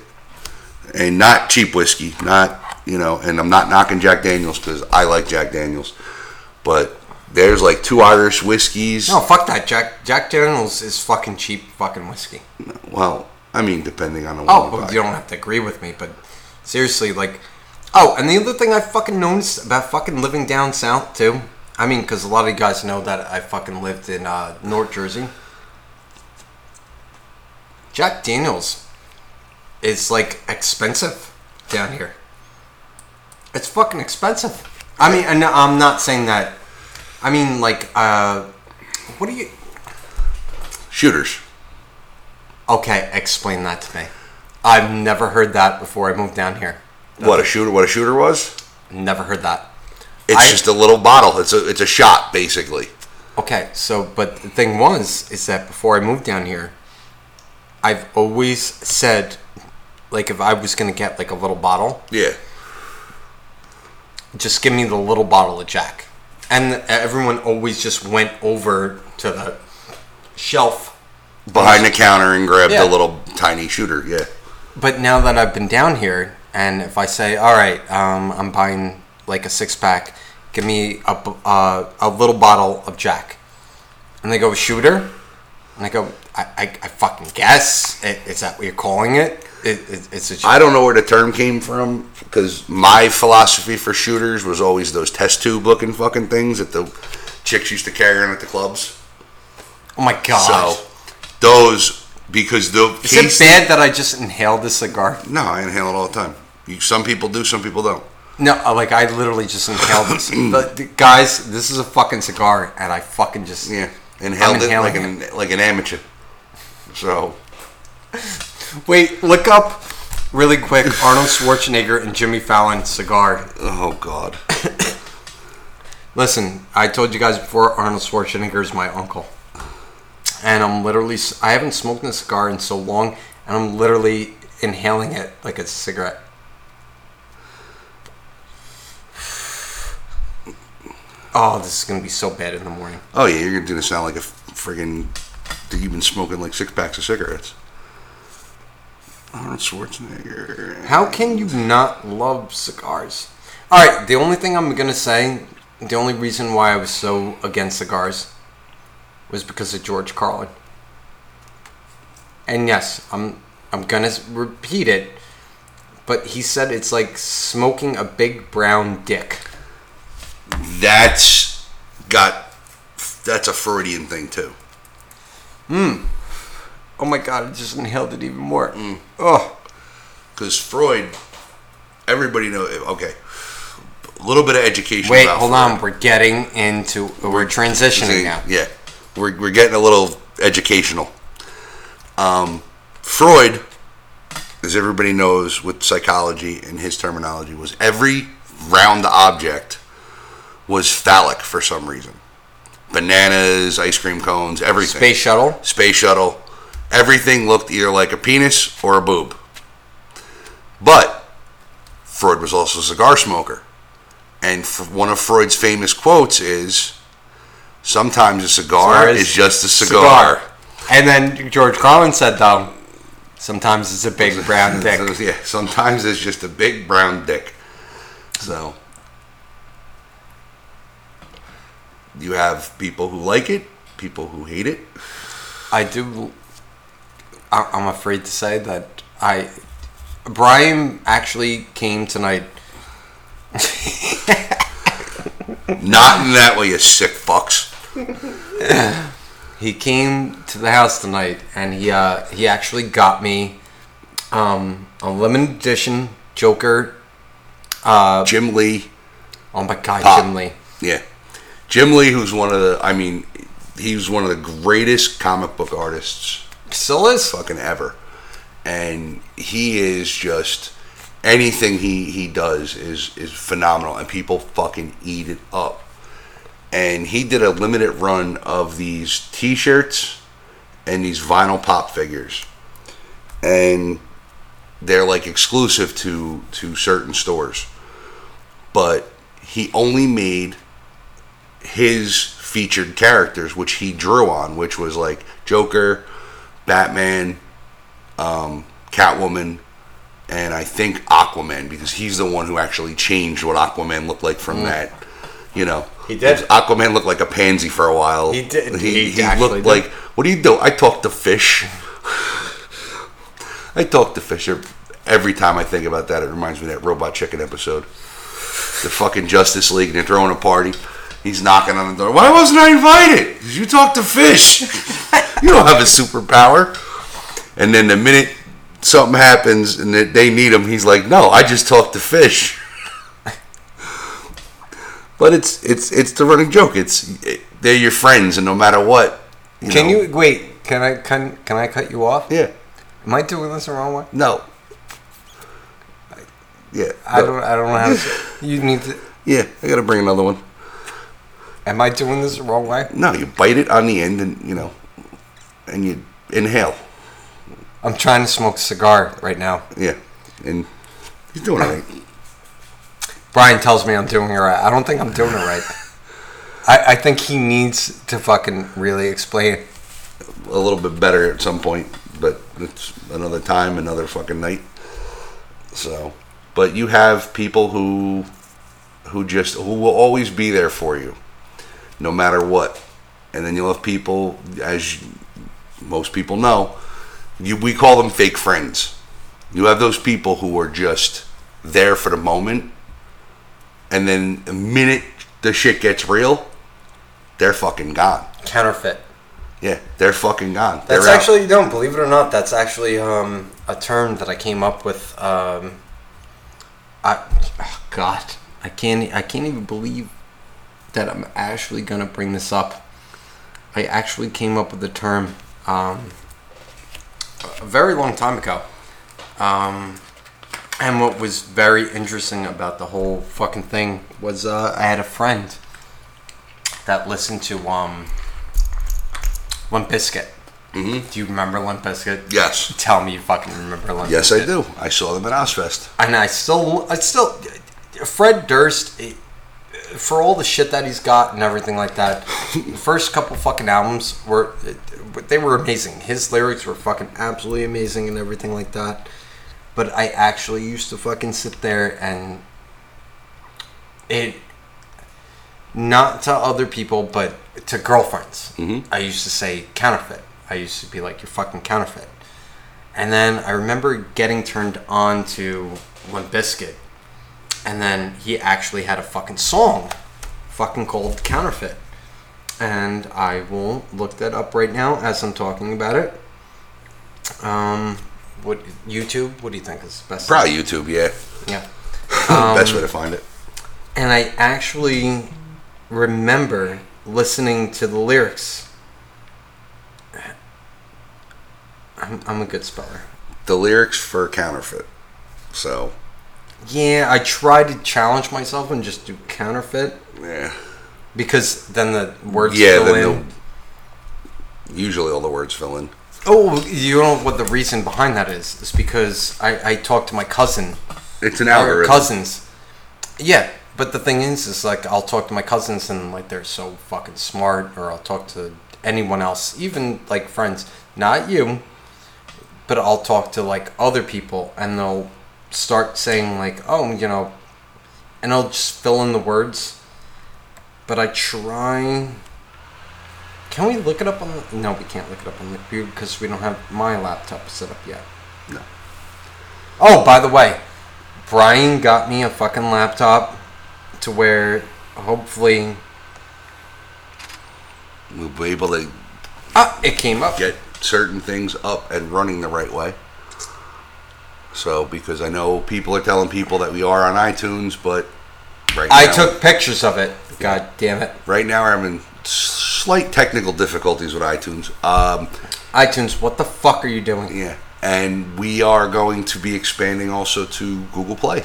and not cheap whiskey. Not you know. And I'm not knocking Jack Daniels because I like Jack Daniels, but there's like two Irish whiskeys. No, fuck that. Jack Jack Daniels is fucking cheap fucking whiskey. Well, I mean, depending on the one. Oh, you well, you don't have to agree with me, but seriously, like, oh, and the other thing I fucking noticed about fucking living down south too. I mean, because a lot of you guys know that I fucking lived in uh, North Jersey. Jack Daniels is like expensive down here. It's fucking expensive. I mean, and I'm not saying that. I mean, like, uh, what do you? Shooters. Okay, explain that to me. I've never heard that before I moved down here. What a shooter! What a shooter was? Never heard that. It's I- just a little bottle. It's a it's a shot basically. Okay, so but the thing was is that before I moved down here, I've always said, like, if I was gonna get like a little bottle, Yeah. just give me the little bottle of Jack. And everyone always just went over to the shelf. Behind the counter and grabbed Yeah. the little tiny shooter. Yeah. But now that I've been down here, and if I say, all right, um, I'm buying like a six pack, give me a, uh, a little bottle of Jack. And they go, shooter? And I go, I, I, I fucking guess. I- Is that what you're calling it? it, it it's a I don't know where the term came from because my philosophy for shooters was always those test tube looking fucking things that the chicks used to carry around at the clubs. Oh my god. So those because the Is it bad that I just inhaled the cigar? No, I inhale it all the time. You, some people do, some people don't. No, uh, like I literally just inhaled this. but the- guys, this is a fucking cigar, and I fucking just Yeah, inhaled it like an like an amateur. So wait. Look up really quick Arnold Schwarzenegger and Jimmy Fallon cigar. oh god, Listen, I told you guys before Arnold Schwarzenegger is my uncle, and I'm literally I haven't smoked a cigar in so long, and I'm literally inhaling it like a cigarette. Oh, this is gonna be so bad in the morning. oh yeah, you're gonna sound like a friggin' you've been smoking like six packs of cigarettes. Arnold Schwarzenegger. How can you not love cigars? All right, the only thing I'm gonna say, the only reason why I was so against cigars was because of George Carlin. And yes, I'm I'm gonna repeat it, but he said it's like smoking a big brown dick. That's got that's a Freudian thing too. Hmm. Oh my god, I just inhaled it even more. Oh, Because Freud, everybody know. Okay, a little bit of education. wait, hold Freud. on. We're getting into we're transitioning now. Yeah, we're, we're getting a little educational. Um, Freud, as everybody knows with psychology and his terminology, was every round object was phallic for some reason. Bananas, ice cream cones, everything. Space shuttle. Space shuttle. Everything looked either like a penis or a boob. But Freud was also a cigar smoker. And f- one of Freud's famous quotes is sometimes a cigar Cigar is, just a cigar. And then George Carlin said, though, sometimes it's a big brown dick. Yeah, sometimes it's just a big brown dick. So you have people who like it, people who hate it. I do. I- I'm afraid to say that I. Brian actually came tonight. Not in that way, you sick fucks. He came to the house tonight, and he uh, he actually got me um, a limited edition Joker. Uh, Jim Lee. oh my God, Pop. Jim Lee. Yeah. Jim Lee, who's one of the, I mean, he was one of the greatest comic book artists Is. fucking ever. And he is just, anything he, he does is, is phenomenal. And people fucking eat it up. And he did a limited run of these t shirts and these vinyl pop figures. And they're like exclusive to, to certain stores. But he only made his featured characters, which he drew on, which was like Joker, Batman, um, Catwoman, and I think Aquaman, because he's the one who actually changed what Aquaman looked like from that. You know, Mm. He did. Aquaman looked like a pansy for a while. He did. He, He he looked did. like. What do you do? I talk to fish. I talk to fish every time I think about that. It reminds me of that Robot Chicken episode. The fucking Justice League, and they're throwing a party. He's knocking on the door. Why wasn't I invited? 'Cause you talk to fish. you don't have a superpower. And then the minute something happens and that they need him, he's like, "No, I just talked to fish." but it's it's it's the running joke. It's it, they're your friends, and no matter what. Can know- you wait? Can I can can I cut you off? Yeah. Am I doing this the wrong way? No. Yeah. I no. don't I don't know how to. Say, you need to. Yeah, I gotta bring another one. Am I doing this the wrong way? No, you bite it on the end, and you know, and you inhale. I'm trying to smoke a cigar right now. Yeah, and he's doing all right. Brian tells me I'm doing it right. I don't think I'm doing it right. I, I think he needs to fucking really explain. a little bit better at some point, but it's another time, another fucking night. So, but you have people who who just who will always be there for you, no matter what. And then you'll have people, as most people know, you we call them fake friends. You have those people who are just there for the moment, and then the minute the shit gets real, they're fucking gone. Counterfeit. Yeah, they're fucking gone. That's They're actually no, believe it or not, that's actually um, a term that I came up with. Um, I, oh God, I can't, I can't even believe that I'm actually gonna bring this up. I actually came up with the term um, a very long time ago. Um, and what was very interesting about the whole fucking thing was uh, I had a friend that listened to um, Limp Bizkit. Mhm. Do you remember Limp Bizkit? Yes. Tell me you fucking remember Limp Yes, I do. I saw them at Ozzfest. And I still, I still, Fred Durst, for all the shit that he's got and everything like that, the first couple fucking albums were, they were amazing. His lyrics were fucking absolutely amazing and everything like that. But I actually used to fucking sit there and it, not to other people, but to girlfriends. Mhm. I used to say counterfeit. I used to be like, you're fucking counterfeit. And then I remember getting turned on to Limp Bizkit. And then he actually had a fucking song fucking called Counterfeit. And I will look that up right now as I'm talking about it. Um, what YouTube? What do you think is best? Probably YouTube, yeah. Yeah. Best Um, way to find it. And I actually remember listening to the lyrics. I'm, I'm a good speller. The lyrics for Counterfeit. So, Yeah, I try to challenge myself and just do counterfeit yeah. because then the words Yeah, fill then in. Usually all the words fill in. Oh, you know what the reason behind that is? It's because I, I talked to my cousin It's an our algorithm. cousins. Yeah, but the thing is, is like I'll talk to my cousins and like they're so fucking smart, or I'll talk to anyone else, even like friends, not you, but I'll talk to like other people, and they'll start saying like, oh, you know, and I'll just fill in the words. But I try. Can we look it up on the? No, we can't look it up on the computer because we don't have my laptop set up yet. No. Oh, by the way, Brian got me a fucking laptop to where hopefully We'll be able to ah, it came up. get certain things up and running the right way. So, because I know people are telling people that we are on iTunes, but right I now, took pictures of it. God damn it. right now I'm in slight technical difficulties with iTunes. Um, iTunes, what the fuck are you doing? yeah, and we are going to be expanding also to Google Play.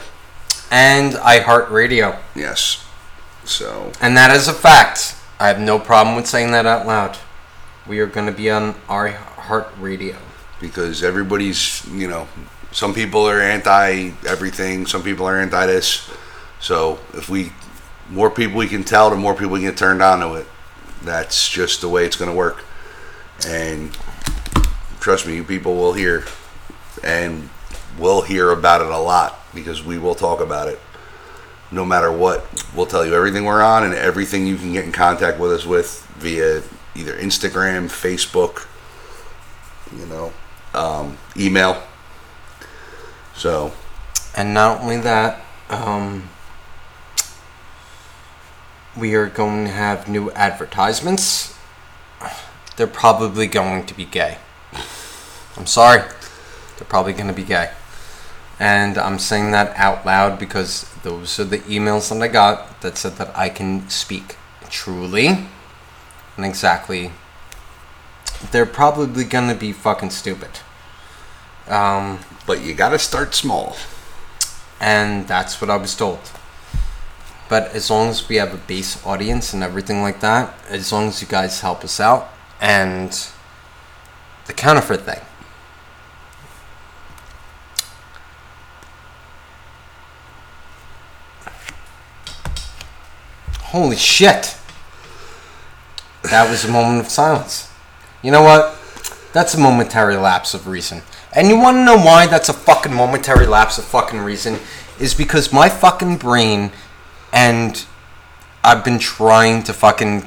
And iHeartRadio. Yes. So, And that is a fact. I have no problem with saying that out loud. We are going to be on iHeartRadio. because everybody's, you know, some people are anti everything, some people are anti this. So, if we more people we can tell, the more people we get turned on to it. That's just the way it's going to work. And trust me, you people will hear and will hear about it a lot because we will talk about it no matter what. We'll tell you everything we're on and everything you can get in contact with us with via either Instagram, Facebook, you know, um, email. So, And not only that, um, we are going to have new advertisements. They're probably going to be gay. I'm sorry. They're probably going to be gay. And I'm saying that out loud because those are the emails that I got that said that I can speak truly and exactly. They're probably going to be fucking stupid. Um, But you got to start small. and that's what I was told. But as long as we have a base audience and everything like that, as long as you guys help us out, and the counterfeit thing. Holy shit! That was a moment of silence. You know what? That's a momentary lapse of reason. And you want to know why that's a fucking momentary lapse of fucking reason? Is because my fucking brain and I've been trying to fucking,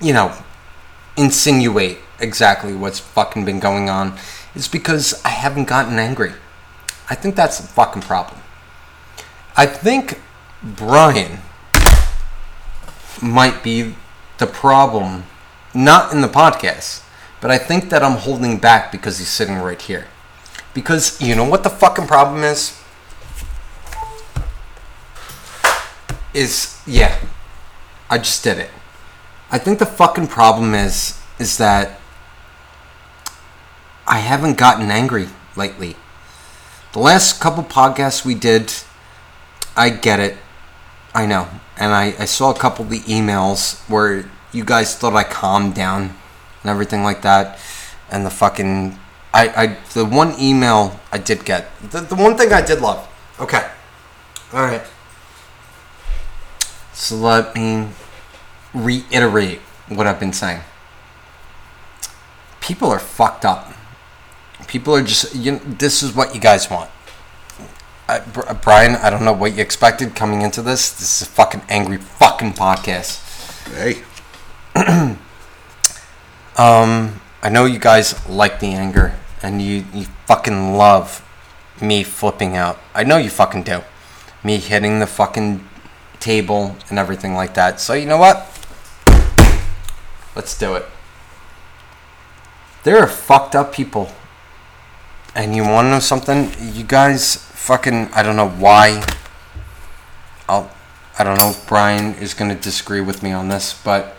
you know, insinuate exactly what's fucking been going on. Is because I haven't gotten angry. I think that's the fucking problem. I think Brian might be the problem, not in the podcast, but I think that I'm holding back because he's sitting right here. Because you know what the fucking problem is? Is yeah, I just did it. I think the fucking problem is is that I haven't gotten angry lately. The last couple podcasts we did, I get it. I know. And I, I saw a couple of the emails where you guys thought I calmed down and everything like that. And the fucking. I, I the one email I did get. The, the one thing I did love. Okay. Alright. So let me reiterate what I've been saying. People are fucked up. People are just. You know, this is what you guys want. I, Br- Brian, I don't know what you expected coming into this. This is a fucking angry fucking podcast. Hey, Um, I know you guys like the anger, and you you fucking love me flipping out. I know you fucking do. Me hitting the fucking table and everything like that. So you know what? Let's do it. There are fucked up people. And you want to know something? You guys fucking I don't know why. I'll I don't know if Brian is going to disagree with me on this, but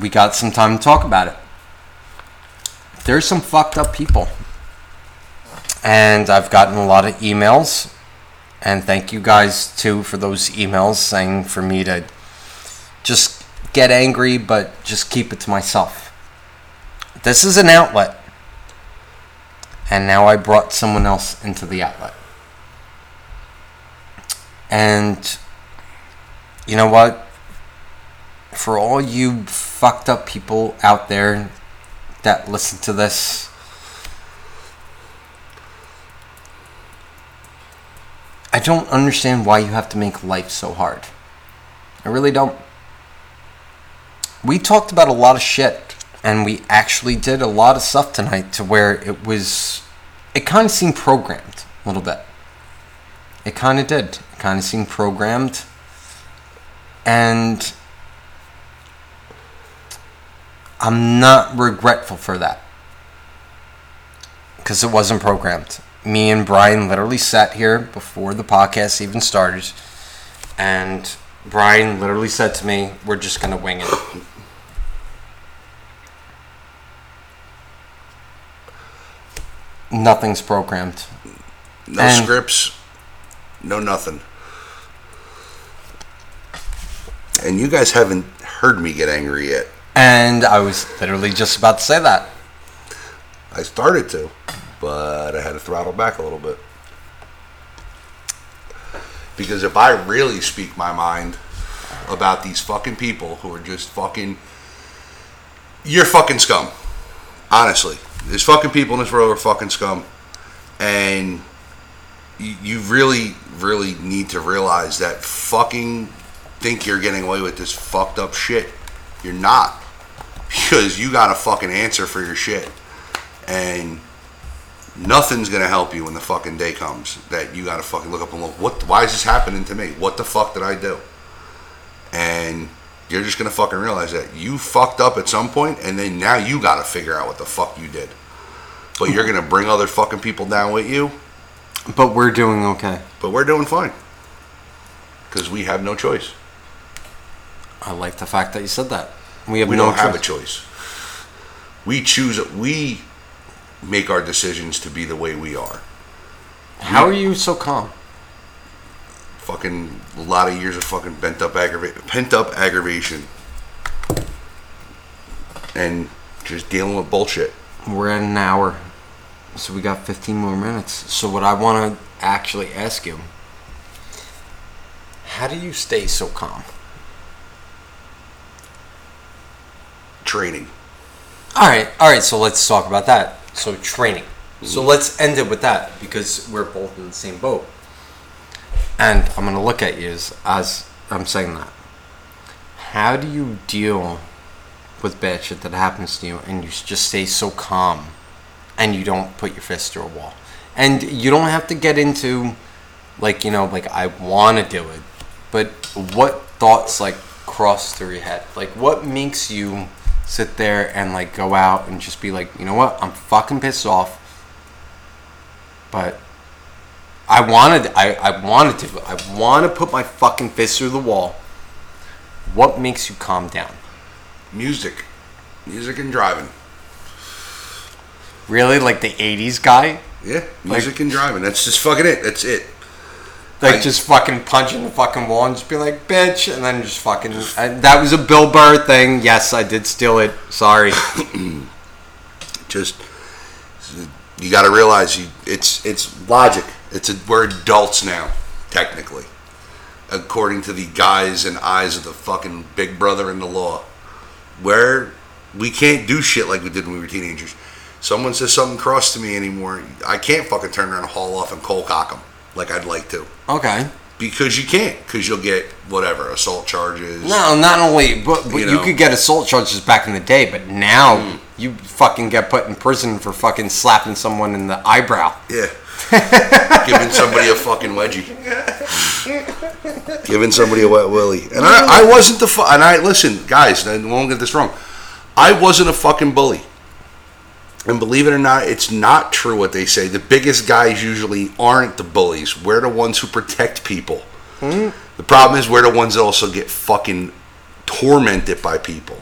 we got some time to talk about it. There's some fucked up people. And I've gotten a lot of emails. And thank you guys too for those emails saying for me to just get angry, but just keep it to myself. This is an outlet. And now I brought someone else into the outlet. And you know what? For all you fucked up people out there that listen to this, I don't understand why you have to make life so hard. I really don't. We talked about a lot of shit, and we actually did a lot of stuff tonight to where it was. It kind of seemed programmed a little bit. It kind of did. It kind of seemed programmed. And I'm not regretful for that. Because it wasn't programmed. Me and Brian literally sat here before the podcast even started. And Brian literally said to me, We're just going to wing it. Nothing's programmed. no And- scripts, no nothing. And you guys haven't heard me get angry yet. And I was literally just about to say that. I started to, but I had to throttle back a little bit. Because if I really speak my mind about these fucking people who are just fucking. You're fucking scum. Honestly. There's fucking people in this world who are fucking scum. And you, you really, really need to realize that fucking think you're getting away with this fucked up shit. You're not. Because you got a fucking answer for your shit and nothing's gonna help you when the fucking day comes that you gotta fucking look up and look what why is this happening to me what the fuck did i do and you're just gonna fucking realize that you fucked up at some point and then now you gotta figure out what the fuck you did but you're gonna bring other fucking people down with you. But we're doing okay. But we're doing fine because we have no choice. I like the fact that you said that. We have We no don't have a choice. choice. We choose. We make our decisions to be the way we are. How are you so calm? Fucking a lot of years of fucking bent up aggrava- pent up aggravation, and just dealing with bullshit. We're at an hour, so we got 15 more minutes. So what I want to actually ask you, how do you stay so calm? Training. All right, all right. So let's talk about that. So training. So mm-hmm. let's end it with that because we're both in the same boat. And I'm gonna look at you as, as I'm saying that. How do you deal with bad shit that happens to you, and you just stay so calm, and you don't put your fist through a wall, and you don't have to get into, like you know, like I want to do it, but what thoughts like cross through your head? Like what makes you sit there and like go out and just be like, you know what, I'm fucking pissed off, but I wanted, I, I wanted to, I want to put my fucking fist through the wall. What makes you calm down? Music. Music and driving. Really, like the '80s guy, Yeah, music and driving. That's just fucking it. That's it. Like just fucking punching the fucking wall and just be like, "Bitch," and then just fucking. And that was a Bill Burr thing. Yes, I did steal it. Sorry. Just you got to realize you. It's it's logic. It's a, we're adults now, technically, according to the guys and eyes of the fucking big brother in the law. Where we can't do shit like we did when we were teenagers. Someone says something cross to me anymore, I can't fucking turn around and haul off and cold cock them like I'd like to. Okay. Because you can't, because you'll get whatever assault charges. No, not only, but, but You you, know. Hmm. could get assault charges back in the day, but now you fucking get put in prison for fucking slapping someone in the eyebrow. Yeah. Giving somebody a fucking wedgie. Giving somebody a wet willy. And I, I wasn't the fu- and I listen, guys, I won't get this wrong. I wasn't a fucking bully. And believe it or not, it's not true what they say. The biggest guys usually aren't the bullies. We're the ones who protect people. Hmm? The problem is we're the ones that also get fucking tormented by people.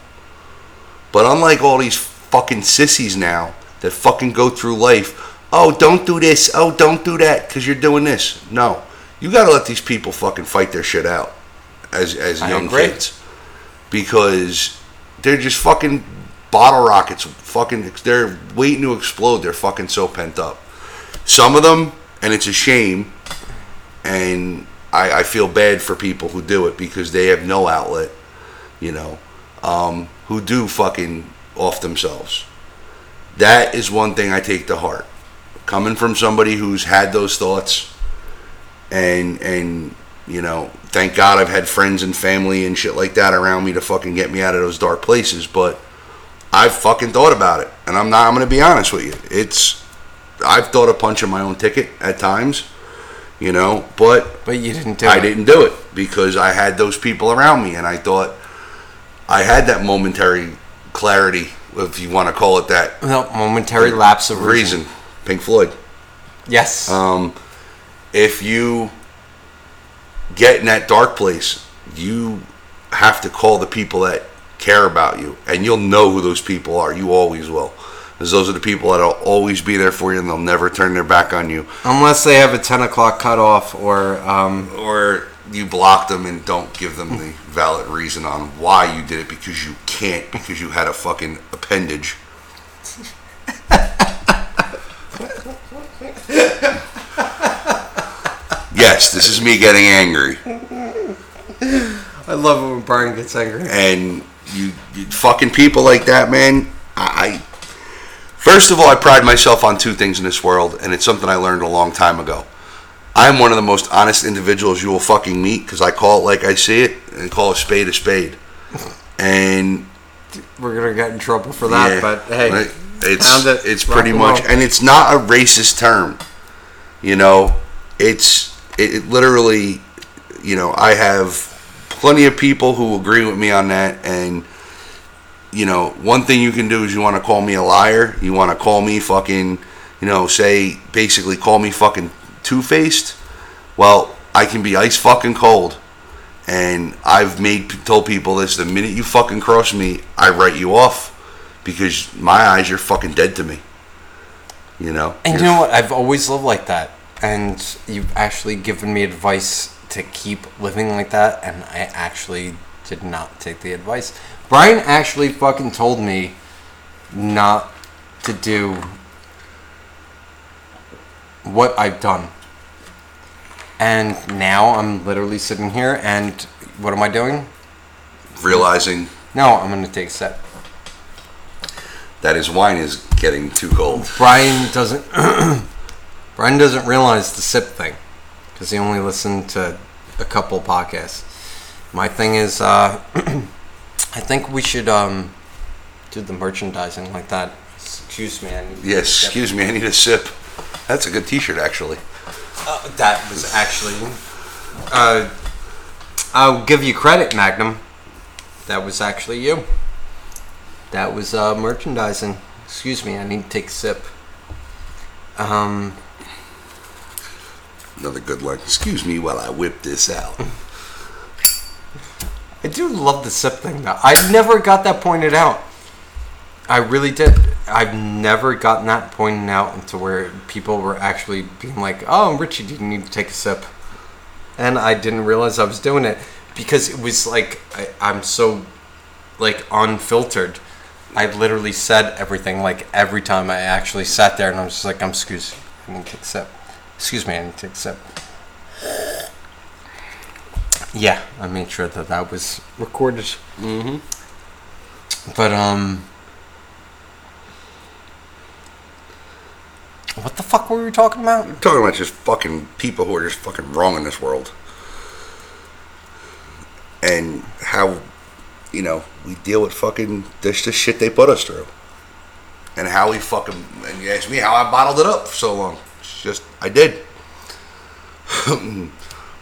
But unlike all these fucking sissies now that fucking go through life, oh, don't do this, oh, don't do that, because you're doing this. No. You gotta let these people fucking fight their shit out as, as I young agree. kids. Because they're just fucking bottle rockets. Fucking, they're waiting to explode. They're fucking so pent up. Some of them, and it's a shame, and I, I feel bad for people who do it because they have no outlet, you know, um, who do fucking off themselves. That is one thing I take to heart. Coming from somebody who's had those thoughts, and and you know, thank God I've had friends and family and shit like that around me to fucking get me out of those dark places. But I've fucking thought about it, and I'm not. I'm gonna be honest with you. It's I've thought of punching my own ticket at times, you know, but But you didn't do I it. didn't do it because I had those people around me, and I thought I had that momentary clarity, if you want to call it that, No, momentary lapse of reason. reason. Pink Floyd. Yes. Um, if you get in that dark place, you have to call the people that care about you, and you'll know who those people are. You always will. Because those are the people that'll always be there for you, and they'll never turn their back on you. Unless they have a 10 o'clock cutoff or, um, Or you block them and don't give them the valid reason on why you did it because you can't, because you had a fucking appendage. yes, this is me getting angry. I love it when Brian gets angry. and you, you fucking people like that, man. I, I first of all, I pride myself on two things in this world, and it's something I learned a long time ago. I'm one of the most honest individuals you will fucking meet because I call it like I see it and call a spade a spade. And We're going to get in trouble for that, yeah, but hey, it's it, it's pretty much, and it's not a racist term. You know, it's it, it literally. You know, I have plenty of people who agree with me on that, and you know, one thing you can do is you want to call me a liar. You want to call me fucking, you know, say basically call me fucking two faced. Well, I can be ice fucking cold. And I've made told people this: the minute you fucking cross me, I write you off because my eyes, you're fucking dead to me. You know. And you know what? I've always lived like that. And you've actually given me advice to keep living like that, and I actually did not take the advice. Brian actually fucking told me not to do what I've done. And now I'm literally sitting here, and what am I doing? realizing No, I'm gonna take a sip. that his wine is getting too cold. Brian doesn't. Brian doesn't realize the sip thing because he only listened to a couple podcasts. My thing is, uh, I think we should um, do the merchandising like that. Excuse me. I need Yes, excuse me, I need a sip. That's a good T-shirt, actually. Uh, that was actually. Uh, I'll give you credit, Magnum. That was actually you. That was uh, merchandising. Excuse me. I need to take a sip. Um. Another good line. Excuse me while I whip this out. I do love the sip thing though. I never got that pointed out. I really did. I've never gotten that pointed out to where people were actually being like, "Oh, Richie, do you need to take a sip?" And I didn't realize I was doing it because it was like I, I'm so like unfiltered. I literally said everything like every time I actually sat there and I was just like, "I'm excuse, I need to take a sip." Excuse me, I need to take a sip. Yeah, I made sure that that was recorded. Mm-hmm. But um, what the fuck were we talking about? I'm talking about just fucking people who are just fucking wrong in this world. And how, you know, we deal with fucking this, this shit they put us through. And how we fucking, and you ask me how I bottled it up for so long. It's just, I did.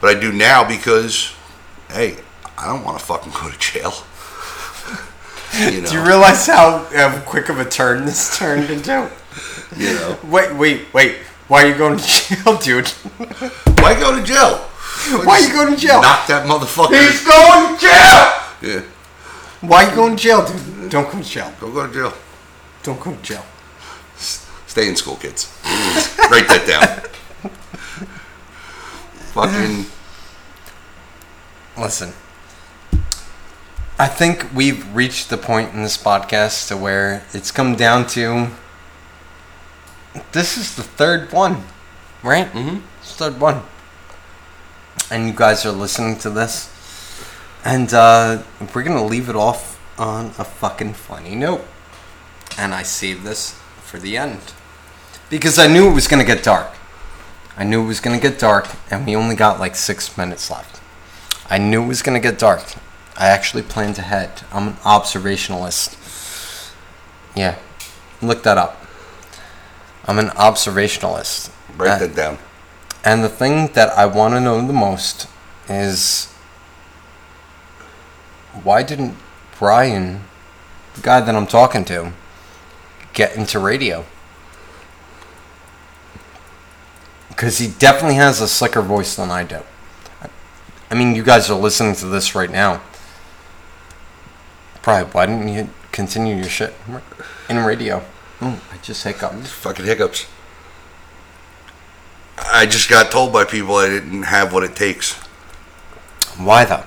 but I do now because, hey, I don't want to fucking go to jail. you know, Do you realize how uh, quick of a turn this turned into? you know. Wait, wait, wait. Why are you going to jail, dude? Why go to jail? Why you going to jail? Knock that motherfucker. He's going to jail! Yeah, Why are you going to jail, dude? Don't go to jail. Don't go to jail. Don't go to jail. Stay in school, kids. Write that down. Fucking. Listen. I think we've reached the point in this podcast to where it's come down to this is the third one, right? Mhm. It's the third one. And you guys are listening to this. And uh, we're going to leave it off on a fucking funny note. And I save this for the end. Because I knew it was going to get dark. I knew it was going to get dark, and we only got like six minutes left. I knew it was going to get dark. I actually planned ahead. I'm an observationalist. Yeah, look that up. I'm an observationalist. Write Uh, that down. and the thing that I want to know the most is why didn't Brian, the guy that I'm talking to, get into radio? Because he definitely has a slicker voice than I do. I mean, you guys are listening to this right now. Probably, why didn't you continue your shit in radio? Oh, I just hiccuped. Fucking hiccups. I just got told by people I didn't have what it takes Why though?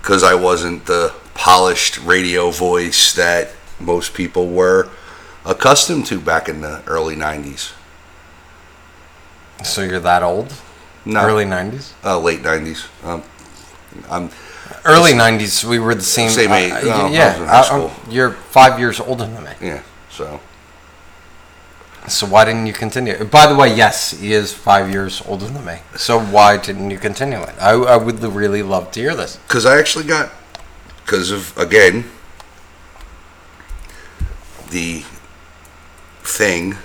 because I wasn't the polished radio voice that most people were accustomed to back in the early 90s. So you're that old? No, Early 90s? uh, late 90s. Um, I'm Early 90s, we were the same. Same age. uh, No, I was yeah, I- you're five years older than me. yeah. So So why didn't you continue? By the way, yes, he is five years older than me. So why didn't you continue it? I, I would really love to hear this. because I actually got because of again the thing.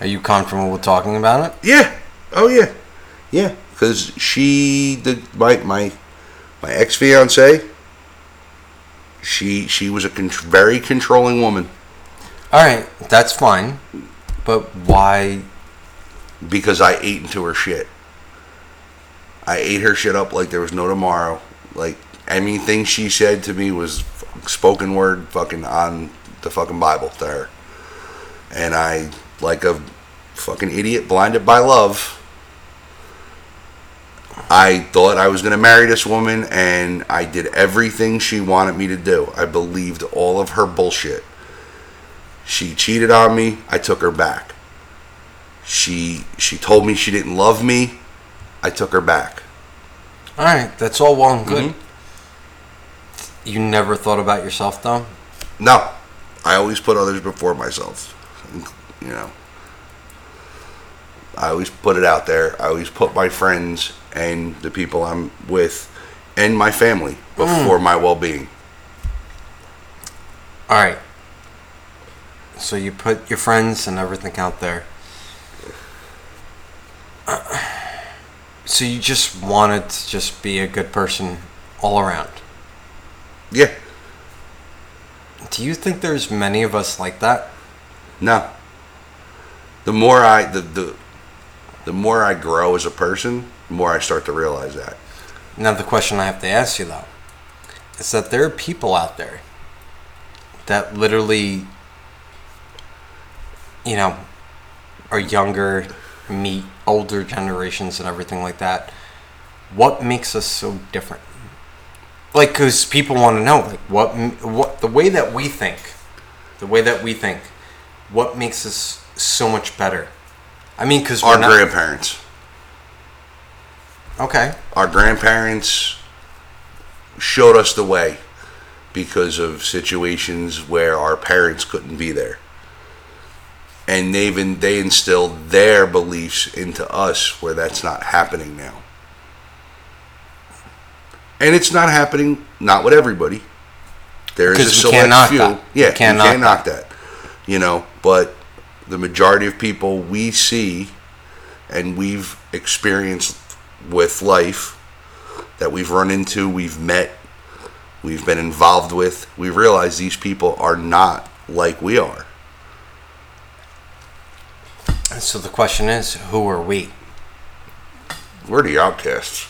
Are you comfortable with talking about it? Yeah. Oh yeah. Yeah. Because she, the my my my ex fiance, She she was a con- very controlling woman All right, that's fine. But why? because I ate into her shit. I ate her shit up like there was no tomorrow. Like anything she said to me was spoken word fucking on the fucking Bible to her. And I, like a fucking idiot blinded by love, I thought I was going to marry this woman and I did everything she wanted me to do. I believed all of her bullshit. She cheated on me, I took her back. She she told me she didn't love me, I took her back. All right, that's all well and good. Mm-hmm. You never thought about yourself, though. No, I always put others before myself. You know, I always put it out there. I always put my friends and the people I'm with and my family before mm. my well-being. All right. So you put your friends and everything out there. So you just wanted to just be a good person all around. Yeah, Do you think there's many of us like that? no. The more I the the the more I grow as a person, the more I start to realize that. Now the question I have to ask you though is that there are people out there that literally you know are younger, meet older generations and everything like that. What makes us so different? Like cuz people want to know like what what the way that we think, the way that we think, what makes us so much better? I mean cuz Our not grandparents. Okay. our grandparents showed us the way because of situations where our parents couldn't be there and they've in, they instilled their beliefs into us where that's not happening now and it's not happening not with everybody there is a Because select few that. yeah We can't you can't knock knock that you know but the majority of people we see and we've experienced with life that we've run into, we've met, we've been involved with, we realize these people are not like we are. So the question is, who are we? We're the outcasts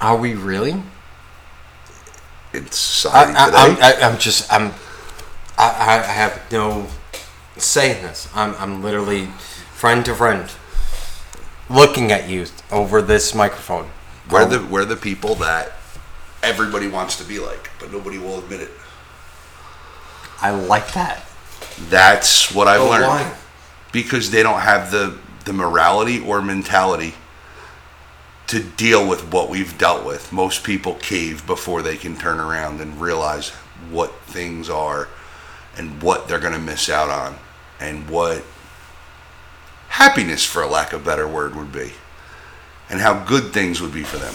Are we really? in society I, I. I, I'm just I'm I I have no say in this. I'm I'm literally friend to friend, looking at you over this microphone. we're Oh, the we're the people that everybody wants to be like, but nobody will admit it. I like that. That's what I've But learned. why? Because they don't have the the morality or mentality to deal with what we've dealt with. Most people cave before they can turn around and realize what things are and what they're going to miss out on and what happiness for a lack of a better word would be and how good things would be for them.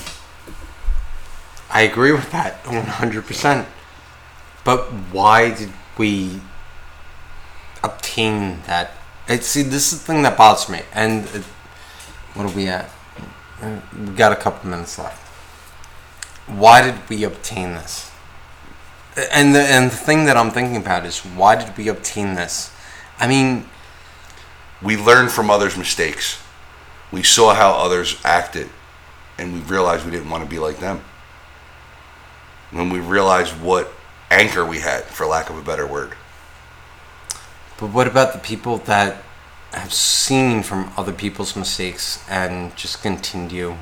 I agree with that 100%. But why did we obtain that? It, see, this is the thing that bothers me. And it, what are we at? Uh, We got a couple minutes left. Why did we obtain this? And the, and the thing that I'm thinking about is why did we obtain this? I mean, We learned from others' mistakes. We saw how others acted, and we realized we didn't want to be like them. When we realized what anchor we had, for lack of a better word. But what about the people that have seen from other people's mistakes and just continue?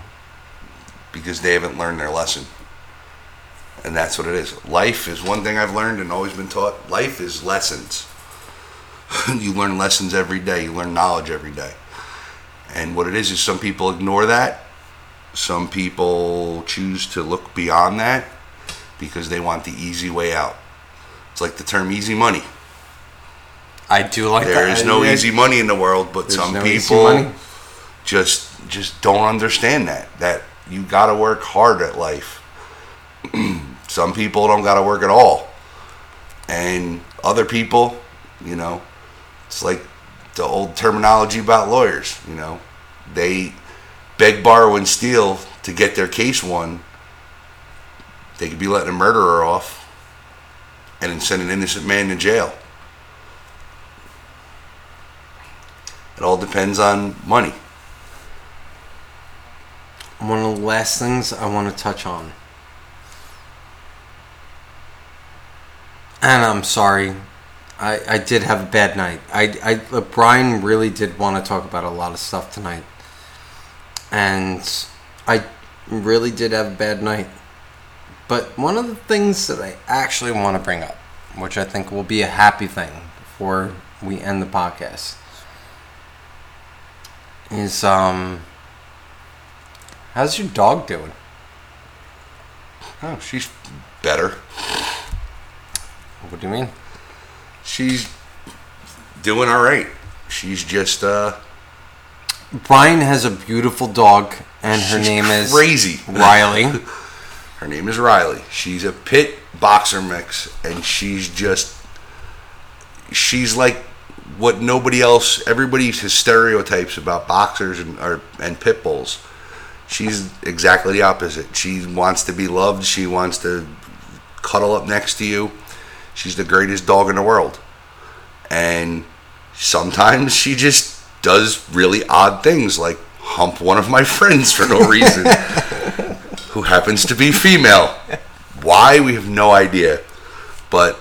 because they haven't learned their lesson. And that's what it is. Life is one thing I've learned and always been taught. Life is lessons. you learn lessons every day, you learn knowledge every day. And what it is is some people ignore that. Some people choose to look beyond that because they want the easy way out. It's like the term easy money. I do like that. There is no easy money in the world, but There's some no people just just don't understand that that you got to work hard at life. some people don't got to work at all. And other people, you know, it's like the old terminology about lawyers, you know. They beg, borrow and steal to get their case won. They could be letting a murderer off and then send an innocent man to jail. It all depends on money. One of the last things I want to touch on. And I'm sorry. I, I did have a bad night. I, I Brian really did want to talk about a lot of stuff tonight. And I really did have a bad night. But one of the things that I actually want to bring up, which I think will be a happy thing before we end the podcast, is um how's your dog doing? Oh, she's better. What do you mean? She's doing all right. She's just uh Brian has a beautiful dog and her She's name is crazy. Riley. her name is Riley. She's a pit boxer mix and she's just she's like what nobody else Everybody's has stereotypes about boxers and or, and pit bulls. She's exactly the opposite. She wants to be loved. She wants to cuddle up next to you. She's the greatest dog in the world. And sometimes she just does really odd things like hump one of my friends for no reason who happens to be female. Why? We have no idea. But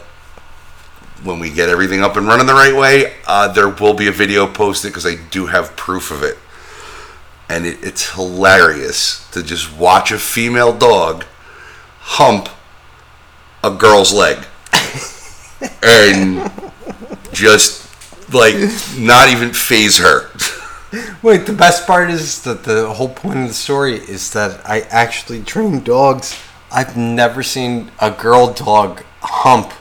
when we get everything up and running the right way, uh, there will be a video posted because I do have proof of it. And it, it's hilarious to just watch a female dog hump a girl's leg. And just like not even phase her. Wait, the best part is that the whole point of the story is that I actually train dogs. I've never seen a girl dog hump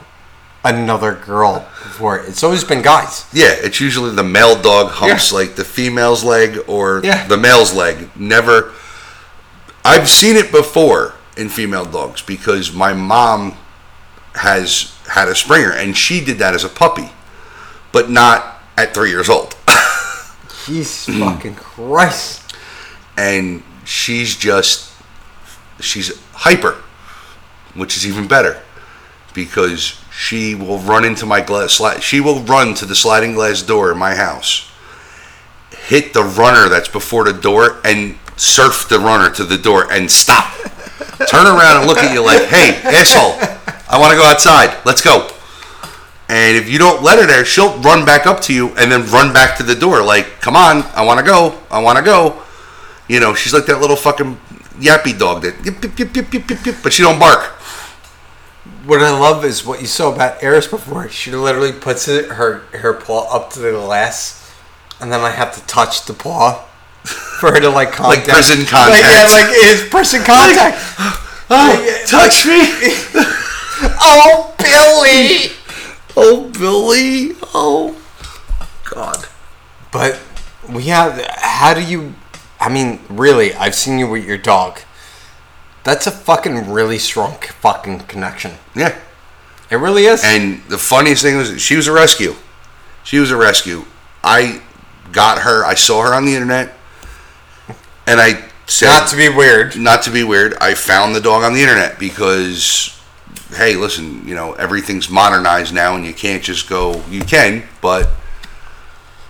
another girl before. It's always been guys. Yeah, it's usually the male dog humps Yeah. like the female's leg or Yeah. the male's leg. Never. I've seen it before in female dogs because my mom has had a Springer and she did that as a puppy, but not at three years old. Jesus fucking Christ. and she's just she's hyper which is even better because she will run into my glass sli- she will run to the sliding glass door in my house hit the runner that's before the door and surf the runner to the door and stop turn around and look at you like hey asshole i want to go outside let's go and if you don't let her there, she'll run back up to you and then run back to the door. Like, come on, I want to go. I want to go. You know, she's like that little fucking yappy dog that, yip, yip, yip, but she don't bark. What I love is what you saw about Eris before. She literally puts it, her her paw up to the glass, and then I have to touch the paw for her to like contact. Like prison Like, contact. yeah, oh, like it's prison contact. Oh, touch me. oh, Billy. Oh, Billy. Oh, God. But we have. How do you? I mean, really, I've seen you with your dog. That's a fucking really strong fucking connection. Yeah. It really is. And the funniest thing was she was a rescue. She was a rescue. I got her. I saw her on the internet, and I said, Not to be weird. not to be weird, I found the dog on the internet because, hey, listen, you know everything's modernized now, and you can't just go. You can, but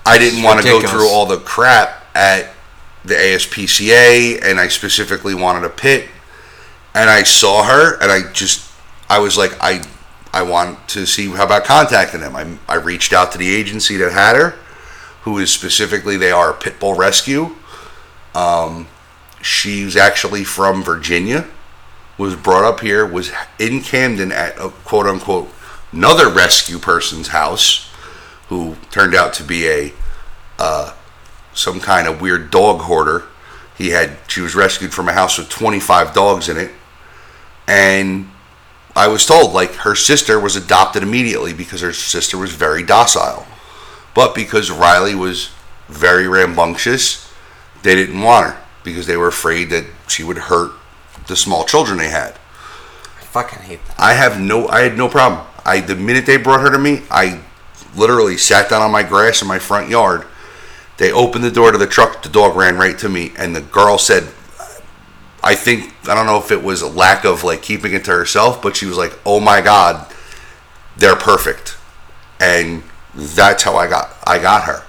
I didn't want to go through all the crap at the ASPCA, and I specifically wanted a pit, and I saw her, and I just, I was like, I, I want to see how about contacting them. I, I reached out to the agency that had her, who is specifically they are a pit bull rescue. Um, she's actually from Virginia, was brought up here, was in Camden at a quote unquote another rescue person's house, who turned out to be a uh, some kind of weird dog hoarder. He had she was rescued from a house with 25 dogs in it, and I was told like her sister was adopted immediately because her sister was very docile, but because Riley was very rambunctious, they didn't want her because they were afraid that she would hurt the small children they had. I fucking hate that. I have no I had no problem. I the minute they brought her to me, I literally sat down on my grass in my front yard. They opened the door to the truck, the dog ran right to me and the girl said I think I don't know if it was a lack of like keeping it to herself, but she was like, "Oh my god, they're perfect, and that's how I got I got her.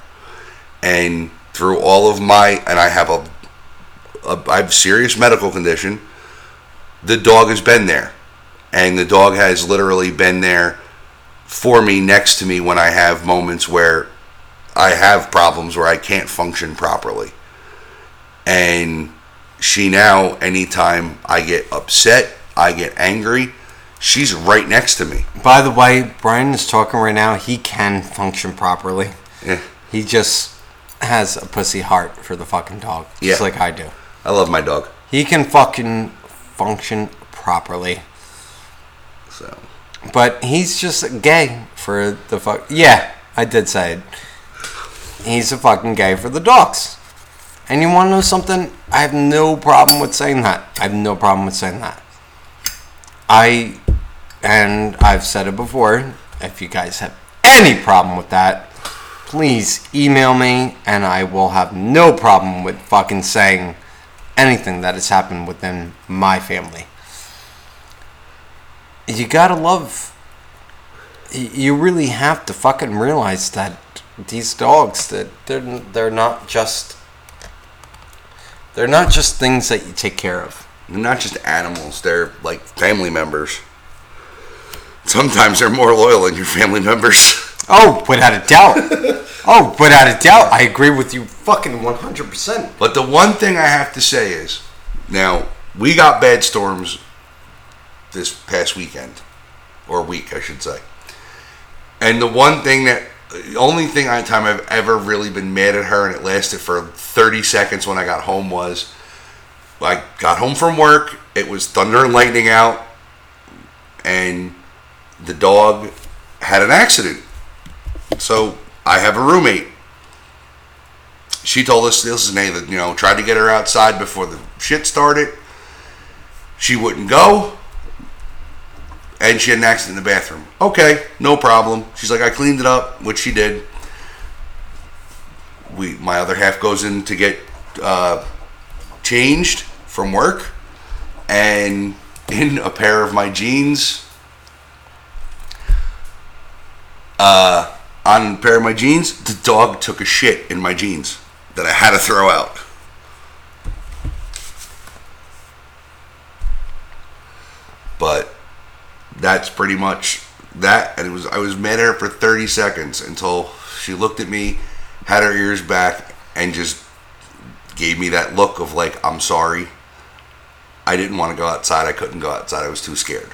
And through all of my and I have a, a I have serious medical condition. The dog has been there, and the dog has literally been there for me next to me when I have moments where I have problems where I can't function properly. And she now, anytime I get upset, I get angry, she's right next to me. By the way, Brian is talking right now. He can function properly. Yeah. He just has a pussy heart for the fucking dog, just Yeah. like I do. I love my dog. He can fucking function properly, So but he's just gay for the fuck. Yeah, I did say it. He's a fucking gay for the dogs. And you want to know something? I have no problem with saying that. I have no problem with saying that. I, and I've said it before. If you guys have any problem with that, please email me, and I will have no problem with fucking saying anything that has happened within my family. You gotta love. You really have to fucking realize that these dogs that they're they're not just they're not just things that you take care of. they're not just animals; they're like family members. Sometimes they're more loyal than your family members. Oh, without a doubt. oh, without a doubt, I agree with you fucking one hundred percent. But the one thing I have to say is, now we got bad storms this past weekend, or week, I should say. And the one thing that, the only thing I time I've ever really been mad at her, and it lasted for 30 seconds when I got home was, I got home from work. It was thunder and lightning out, and the dog had an accident. So I have a roommate. She told us this and they you know tried to get her outside before the shit started. She wouldn't go and she had an accident in the bathroom. Okay no problem. She's like i cleaned it up which she did. We my other half goes in to get uh, changed from work and in a pair of my jeans uh, on a pair of my jeans the dog took a shit in my jeans that I had to throw out. But that's pretty much that. And it was I was mad at her for 30 seconds until she looked at me, had her ears back, and just gave me that look of like, I'm sorry. I didn't want to go outside. I couldn't go outside. I was too scared.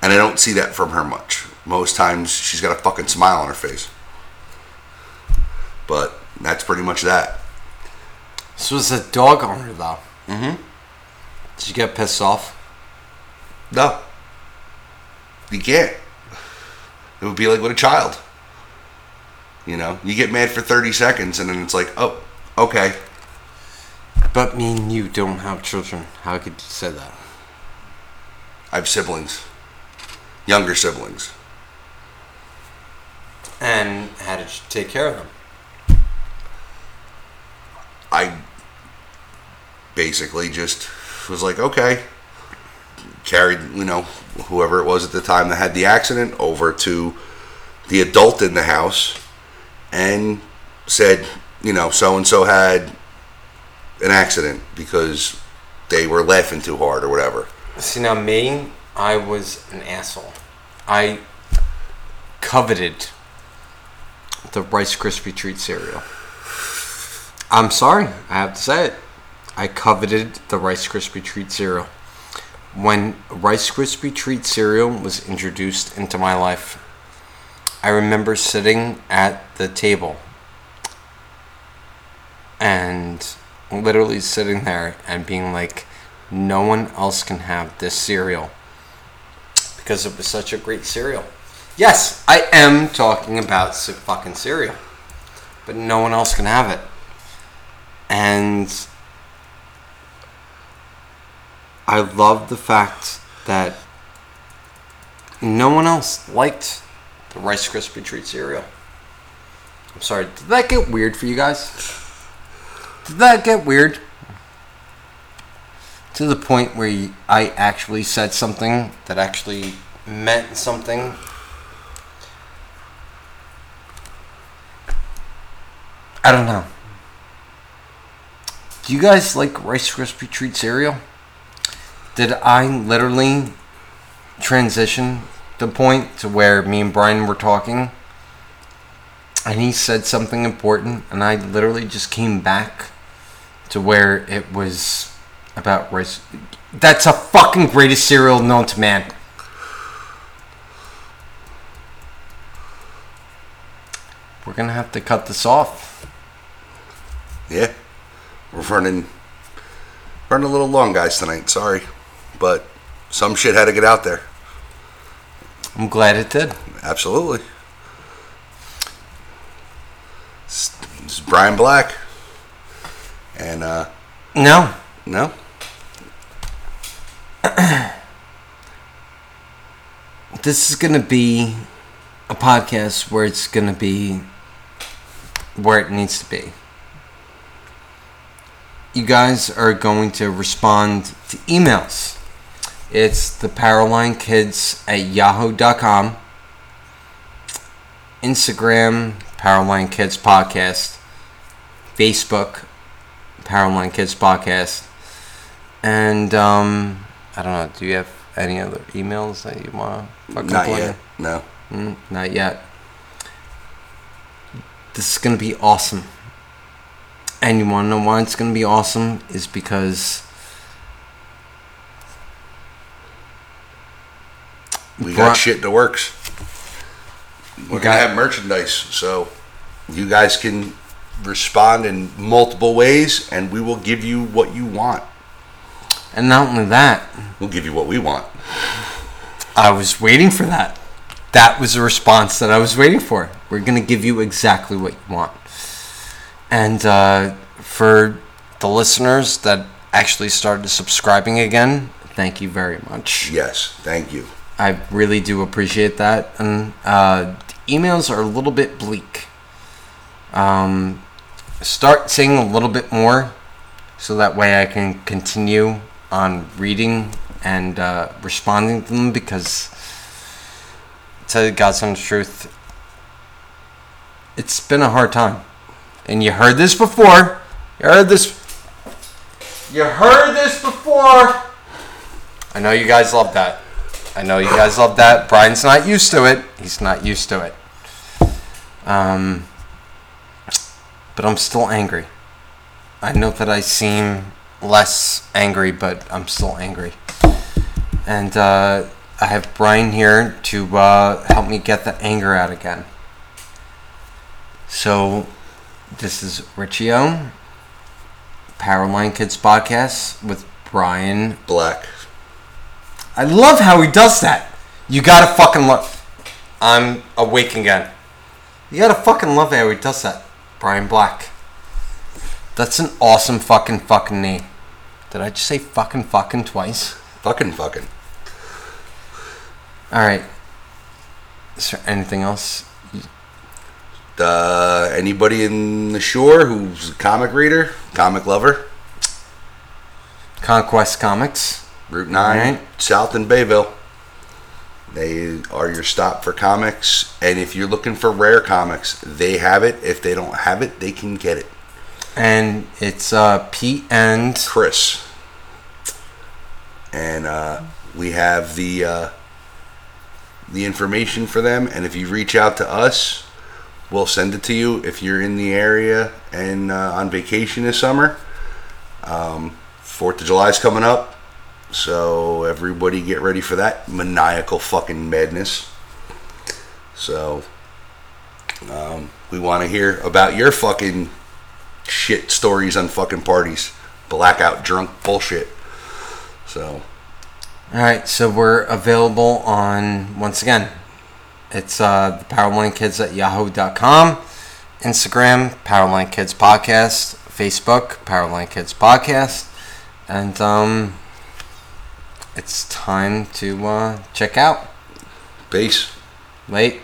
And I don't see that from her much. Most times she's got a fucking smile on her face. But that's pretty much that. This was a dog owner though. Mm-hmm. Did you get pissed off? No. You can't. It would be like with a child. You know, you get mad for 30 seconds and then it's like, oh, okay. But me and you don't have children. How could you say that? I have siblings, younger siblings. And how did you take care of them? I basically just was like, okay. Carried, you know, whoever it was at the time that had the accident over to the adult in the house and said, you know, so and so had an accident because they were laughing too hard or whatever. See now me, I was an asshole. I coveted the Rice Krispie treat cereal. I'm sorry, I have to say it. I coveted the Rice Krispie treat cereal. When Rice Krispie treat cereal was introduced into my life, I remember sitting at the table and literally sitting there and being like, no one else can have this cereal because it was such a great cereal. Yes, I am talking about fucking cereal, but no one else can have it. And I love the fact that no one else liked the Rice Krispie treat cereal. I'm sorry, did that get weird for you guys? Did that get weird? To the point where I actually said something that actually meant something. I don't know. Do you guys like Rice Krispie treat cereal? Did I literally transition the point to where me and Brian were talking? And he said something important, and I literally just came back to where it was about rice. That's a fucking greatest cereal known to man. We're gonna have to cut this off. Yeah, we're running running a little long, guys, tonight. Sorry, but some shit had to get out there. I'm glad it did. Absolutely. This is Brian Black, and uh, No, no, this is gonna be a podcast where it's gonna be where it needs to be. You guys are going to respond to emails. It's the Powerline Kids at yahoo.com, Instagram, Powerline Kids Podcast, Facebook, Powerline Kids Podcast, and um, I don't know. Do you have any other emails that you want to fucking not yet. No, Mm, not yet. This is gonna be awesome. And you wanna know why it's gonna be awesome? Is because we got shit the works. We're got- gonna have merchandise, so you guys can respond in multiple ways, and we will give you what you want. and not only that, We'll give you what we want. I was waiting for that. That was the response that I was waiting for. We're gonna give you exactly what you want. And uh, for the listeners that actually started subscribing again, thank you very much. Yes, thank you. I really do appreciate that. And uh, emails are a little bit bleak. Um, start saying a little bit more so that way I can continue on reading and uh, responding to them because, to God's honest truth, it's been a hard time. And you heard this before. You heard this. You heard this before. I know you guys love that. I know you guys love that. Brian's not used to it. He's not used to it. Um, but I'm still angry. I know that I seem less angry, but I'm still angry. And uh, I have Brian here to uh, help me get the anger out again. So, this is Richie O, Powerline Kids Podcast with Brian Black. I love how he does that. You gotta fucking love. I'm awake again. You gotta fucking love how he does that. Brian Black. That's an awesome fucking fucking name. Did I just say fucking fucking twice? Fucking fucking. Alright. Is there anything else? Uh, anybody in the shore who's a comic reader, comic lover, Conquest Comics. Route 9, Alright. South in Bayville. They are your stop for comics. And if you're looking for rare comics, they have it. If they don't have it, they can get it. And it's uh, Pete and Chris. And uh, we have the uh, the information for them. And if you reach out to us, we'll send it to you. If you're in the area and uh, on vacation this summer, um, Fourth of July is coming up, so everybody get ready for that maniacal fucking madness. So um, we want to hear about your fucking shit stories on fucking parties, blackout drunk bullshit. So Alright, so we're available on, once again, it's uh, the Powerline Kids at yahoo.com, Instagram, Powerline Kids Podcast, Facebook, Powerline Kids Podcast, and um, it's time to uh, check out. peace. Late.